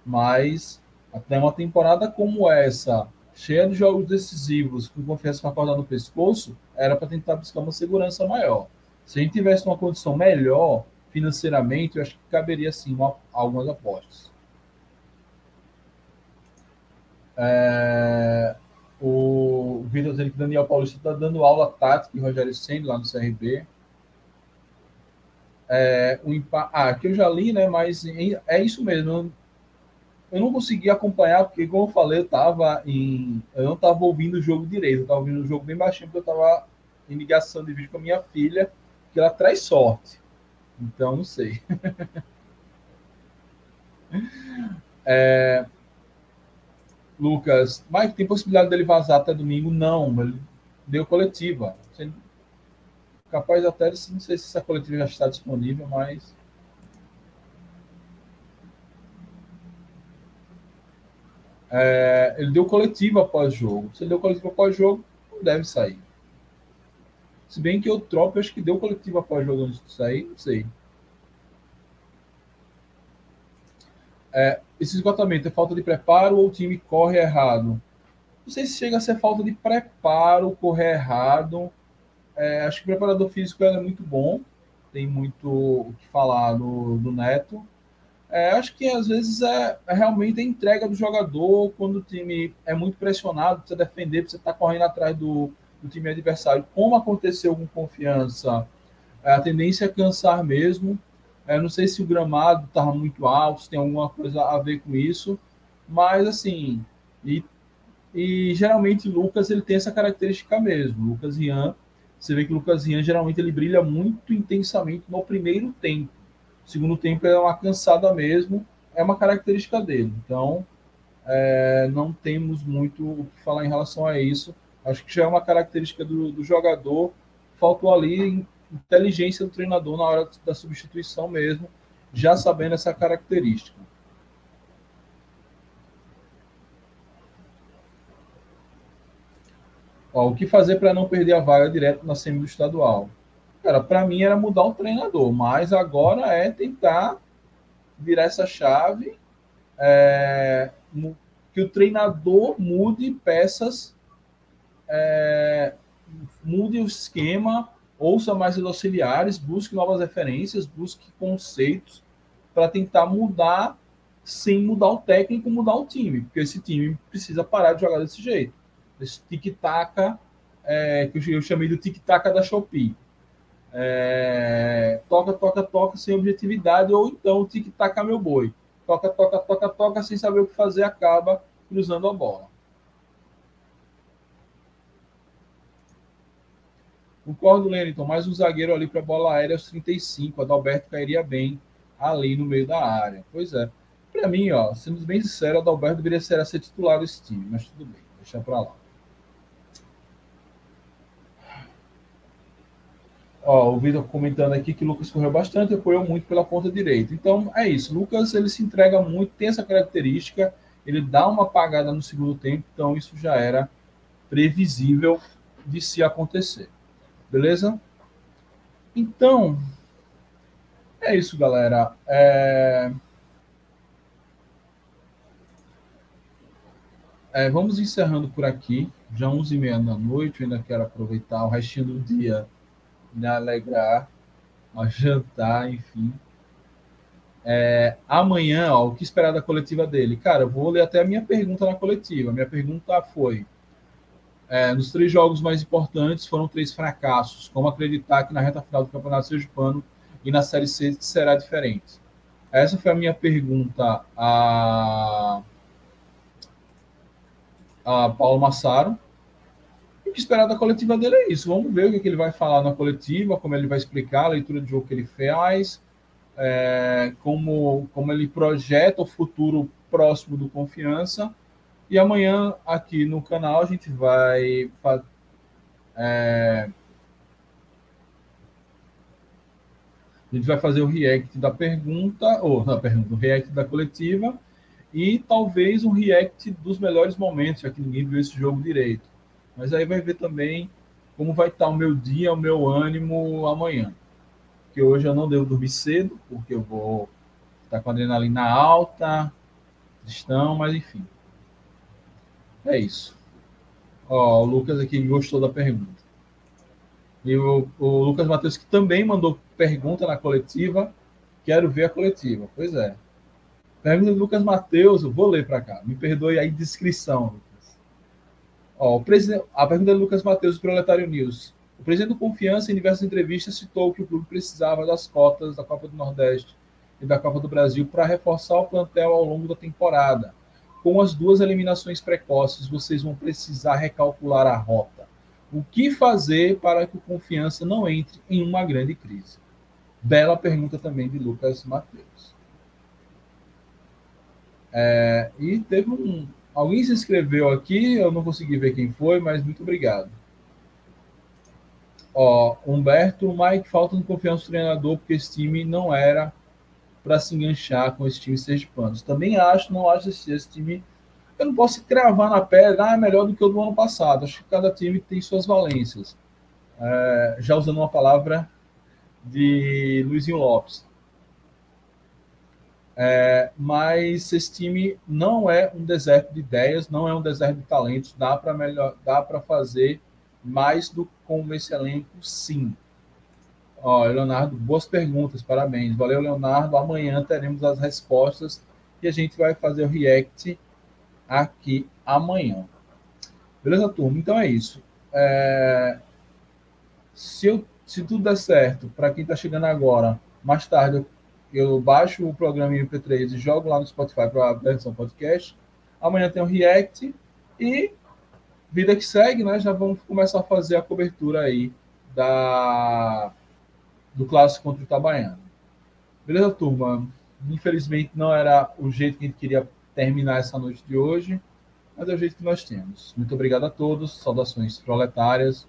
mas Até uma temporada como essa, cheia de jogos decisivos, com confiança para acordar no pescoço, era para tentar buscar uma segurança maior. Se a gente tivesse uma condição melhor financeiramente, eu acho que caberia sim uma, algumas apostas. É, o Vitor dizendo que Daniel Paulista está dando aula tática e Rogério Senna lá no CRB. É, o impa... Ah, que eu já li, né? Mas é isso mesmo. Eu não consegui acompanhar, porque, como eu falei, eu estava em. Eu não estava ouvindo o jogo direito, eu estava ouvindo o jogo bem baixinho, porque eu estava em ligação de vídeo com a minha filha, que ela traz sorte. Então, não sei. é... Lucas, mas tem possibilidade dele vazar até domingo? Não, ele deu coletiva. Capaz até, não sei se essa coletiva já está disponível, mas. É, ele deu coletiva após jogo. Se ele deu coletiva após jogo, não deve sair. Se bem que o Trop acho que deu coletiva após jogo antes de sair, não sei. É, esse esgotamento é falta de preparo ou o time corre errado? Não sei se chega a ser falta de preparo, correr errado. É, acho que o preparador físico é muito bom, tem muito o que falar do, do Neto. É, acho que às vezes é, é, realmente a entrega do jogador quando o time é muito pressionado, precisa defender, precisa estar correndo atrás do, do time adversário. Como aconteceu com confiança, é, a tendência é cansar mesmo. É, não sei se o gramado estava muito alto, se tem alguma coisa a ver com isso, mas assim, e, e geralmente Lucas ele tem essa característica mesmo. Lucas Rian você vê que Lucas Rian geralmente ele brilha muito intensamente no primeiro tempo. Segundo tempo é uma cansada mesmo, é uma característica dele. Então, é, não temos muito o que falar em relação a isso. Acho que já é uma característica do, do jogador. Faltou ali inteligência do treinador na hora da substituição mesmo, já sabendo essa característica. Ó, o que fazer para não perder a vaga direto na semi do estadual? Cara, para mim era mudar o treinador, mas agora é tentar virar essa chave, é, que o treinador mude peças, é, mude o esquema, ouça mais os auxiliares, busque novas referências, busque conceitos para tentar mudar, sem mudar o técnico, mudar o time, porque esse time precisa parar de jogar desse jeito desse tic-tac, é, que eu chamei do tic-tac da Shopee. É, toca, toca, toca sem objetividade, ou então tic-tac meu boi. Toca, toca, toca, toca, sem saber o que fazer, acaba cruzando a bola. Concordo, Leniton, mais um zagueiro ali para bola aérea aos 35. Adalberto cairia bem ali no meio da área. Pois é. Para mim, ó, sendo bem sincero, Adalberto deveria ser a ser titular desse time, mas tudo bem, deixa para lá. Ó, o Vitor comentando aqui que Lucas correu bastante e apoiou muito pela ponta direita. Então, é isso. Lucas, ele se entrega muito, tem essa característica, ele dá uma apagada no segundo tempo, então isso já era previsível de se acontecer. Beleza? Então, é isso, galera. É... É, vamos encerrando por aqui. Já 11h30 da noite, eu ainda quero aproveitar o restinho do dia me alegrar, a jantar, enfim. É, amanhã, ó, o que esperar da coletiva dele? Cara, eu vou ler até a minha pergunta na coletiva. Minha pergunta foi: é, nos três jogos mais importantes foram três fracassos. Como acreditar que na reta final do Campeonato Sergipano e na Série C será diferente? Essa foi a minha pergunta a, a Paulo Massaro que esperar da coletiva dele é isso. Vamos ver o que, que ele vai falar na coletiva, como ele vai explicar a leitura de jogo que ele faz, é, como, como ele projeta o futuro próximo do Confiança. E amanhã, aqui no canal, a gente vai é, a gente vai fazer o react da pergunta, ou na pergunta, o react da coletiva, e talvez um react dos melhores momentos, já que ninguém viu esse jogo direito. Mas aí vai ver também como vai estar o meu dia, o meu ânimo amanhã. Porque hoje eu não devo dormir cedo, porque eu vou estar com a adrenalina alta, estão, mas enfim. É isso. Ó, o Lucas aqui gostou da pergunta. E o, o Lucas Matheus, que também mandou pergunta na coletiva, quero ver a coletiva. Pois é. Pergunta do Lucas Matheus, vou ler para cá. Me perdoe a indiscrição. Ó, o presidente, a pergunta do Lucas Matheus, do Proletário News. O presidente do Confiança, em diversas entrevistas, citou que o clube precisava das cotas da Copa do Nordeste e da Copa do Brasil para reforçar o plantel ao longo da temporada. Com as duas eliminações precoces, vocês vão precisar recalcular a rota. O que fazer para que o Confiança não entre em uma grande crise? Bela pergunta também de Lucas Matheus. É, e teve um. Alguém se inscreveu aqui, eu não consegui ver quem foi, mas muito obrigado. Ó, Humberto, Mike, falta de confiança no treinador, porque esse time não era para se enganchar com esse time sergipanos. Também acho, não acho esse, esse time. Eu não posso cravar na pedra, ah, é melhor do que o do ano passado. Acho que cada time tem suas valências. É, já usando uma palavra de Luizinho Lopes. É, mas esse time não é um deserto de ideias, não é um deserto de talentos. Dá para melhor, dá para fazer mais do com esse elenco, sim. Ó, Leonardo, boas perguntas, parabéns. Valeu, Leonardo. Amanhã teremos as respostas e a gente vai fazer o react aqui amanhã. Beleza, turma? Então é isso. É... Se, eu, se tudo der certo, para quem está chegando agora, mais tarde eu, eu baixo o programa em MP3 e jogo lá no Spotify para a versão podcast. Amanhã tem o react e vida que segue, né? Já vamos começar a fazer a cobertura aí da do clássico contra o Itabaiana. Beleza, turma? Infelizmente não era o jeito que a gente queria terminar essa noite de hoje, mas é o jeito que nós temos. Muito obrigado a todos, saudações proletárias.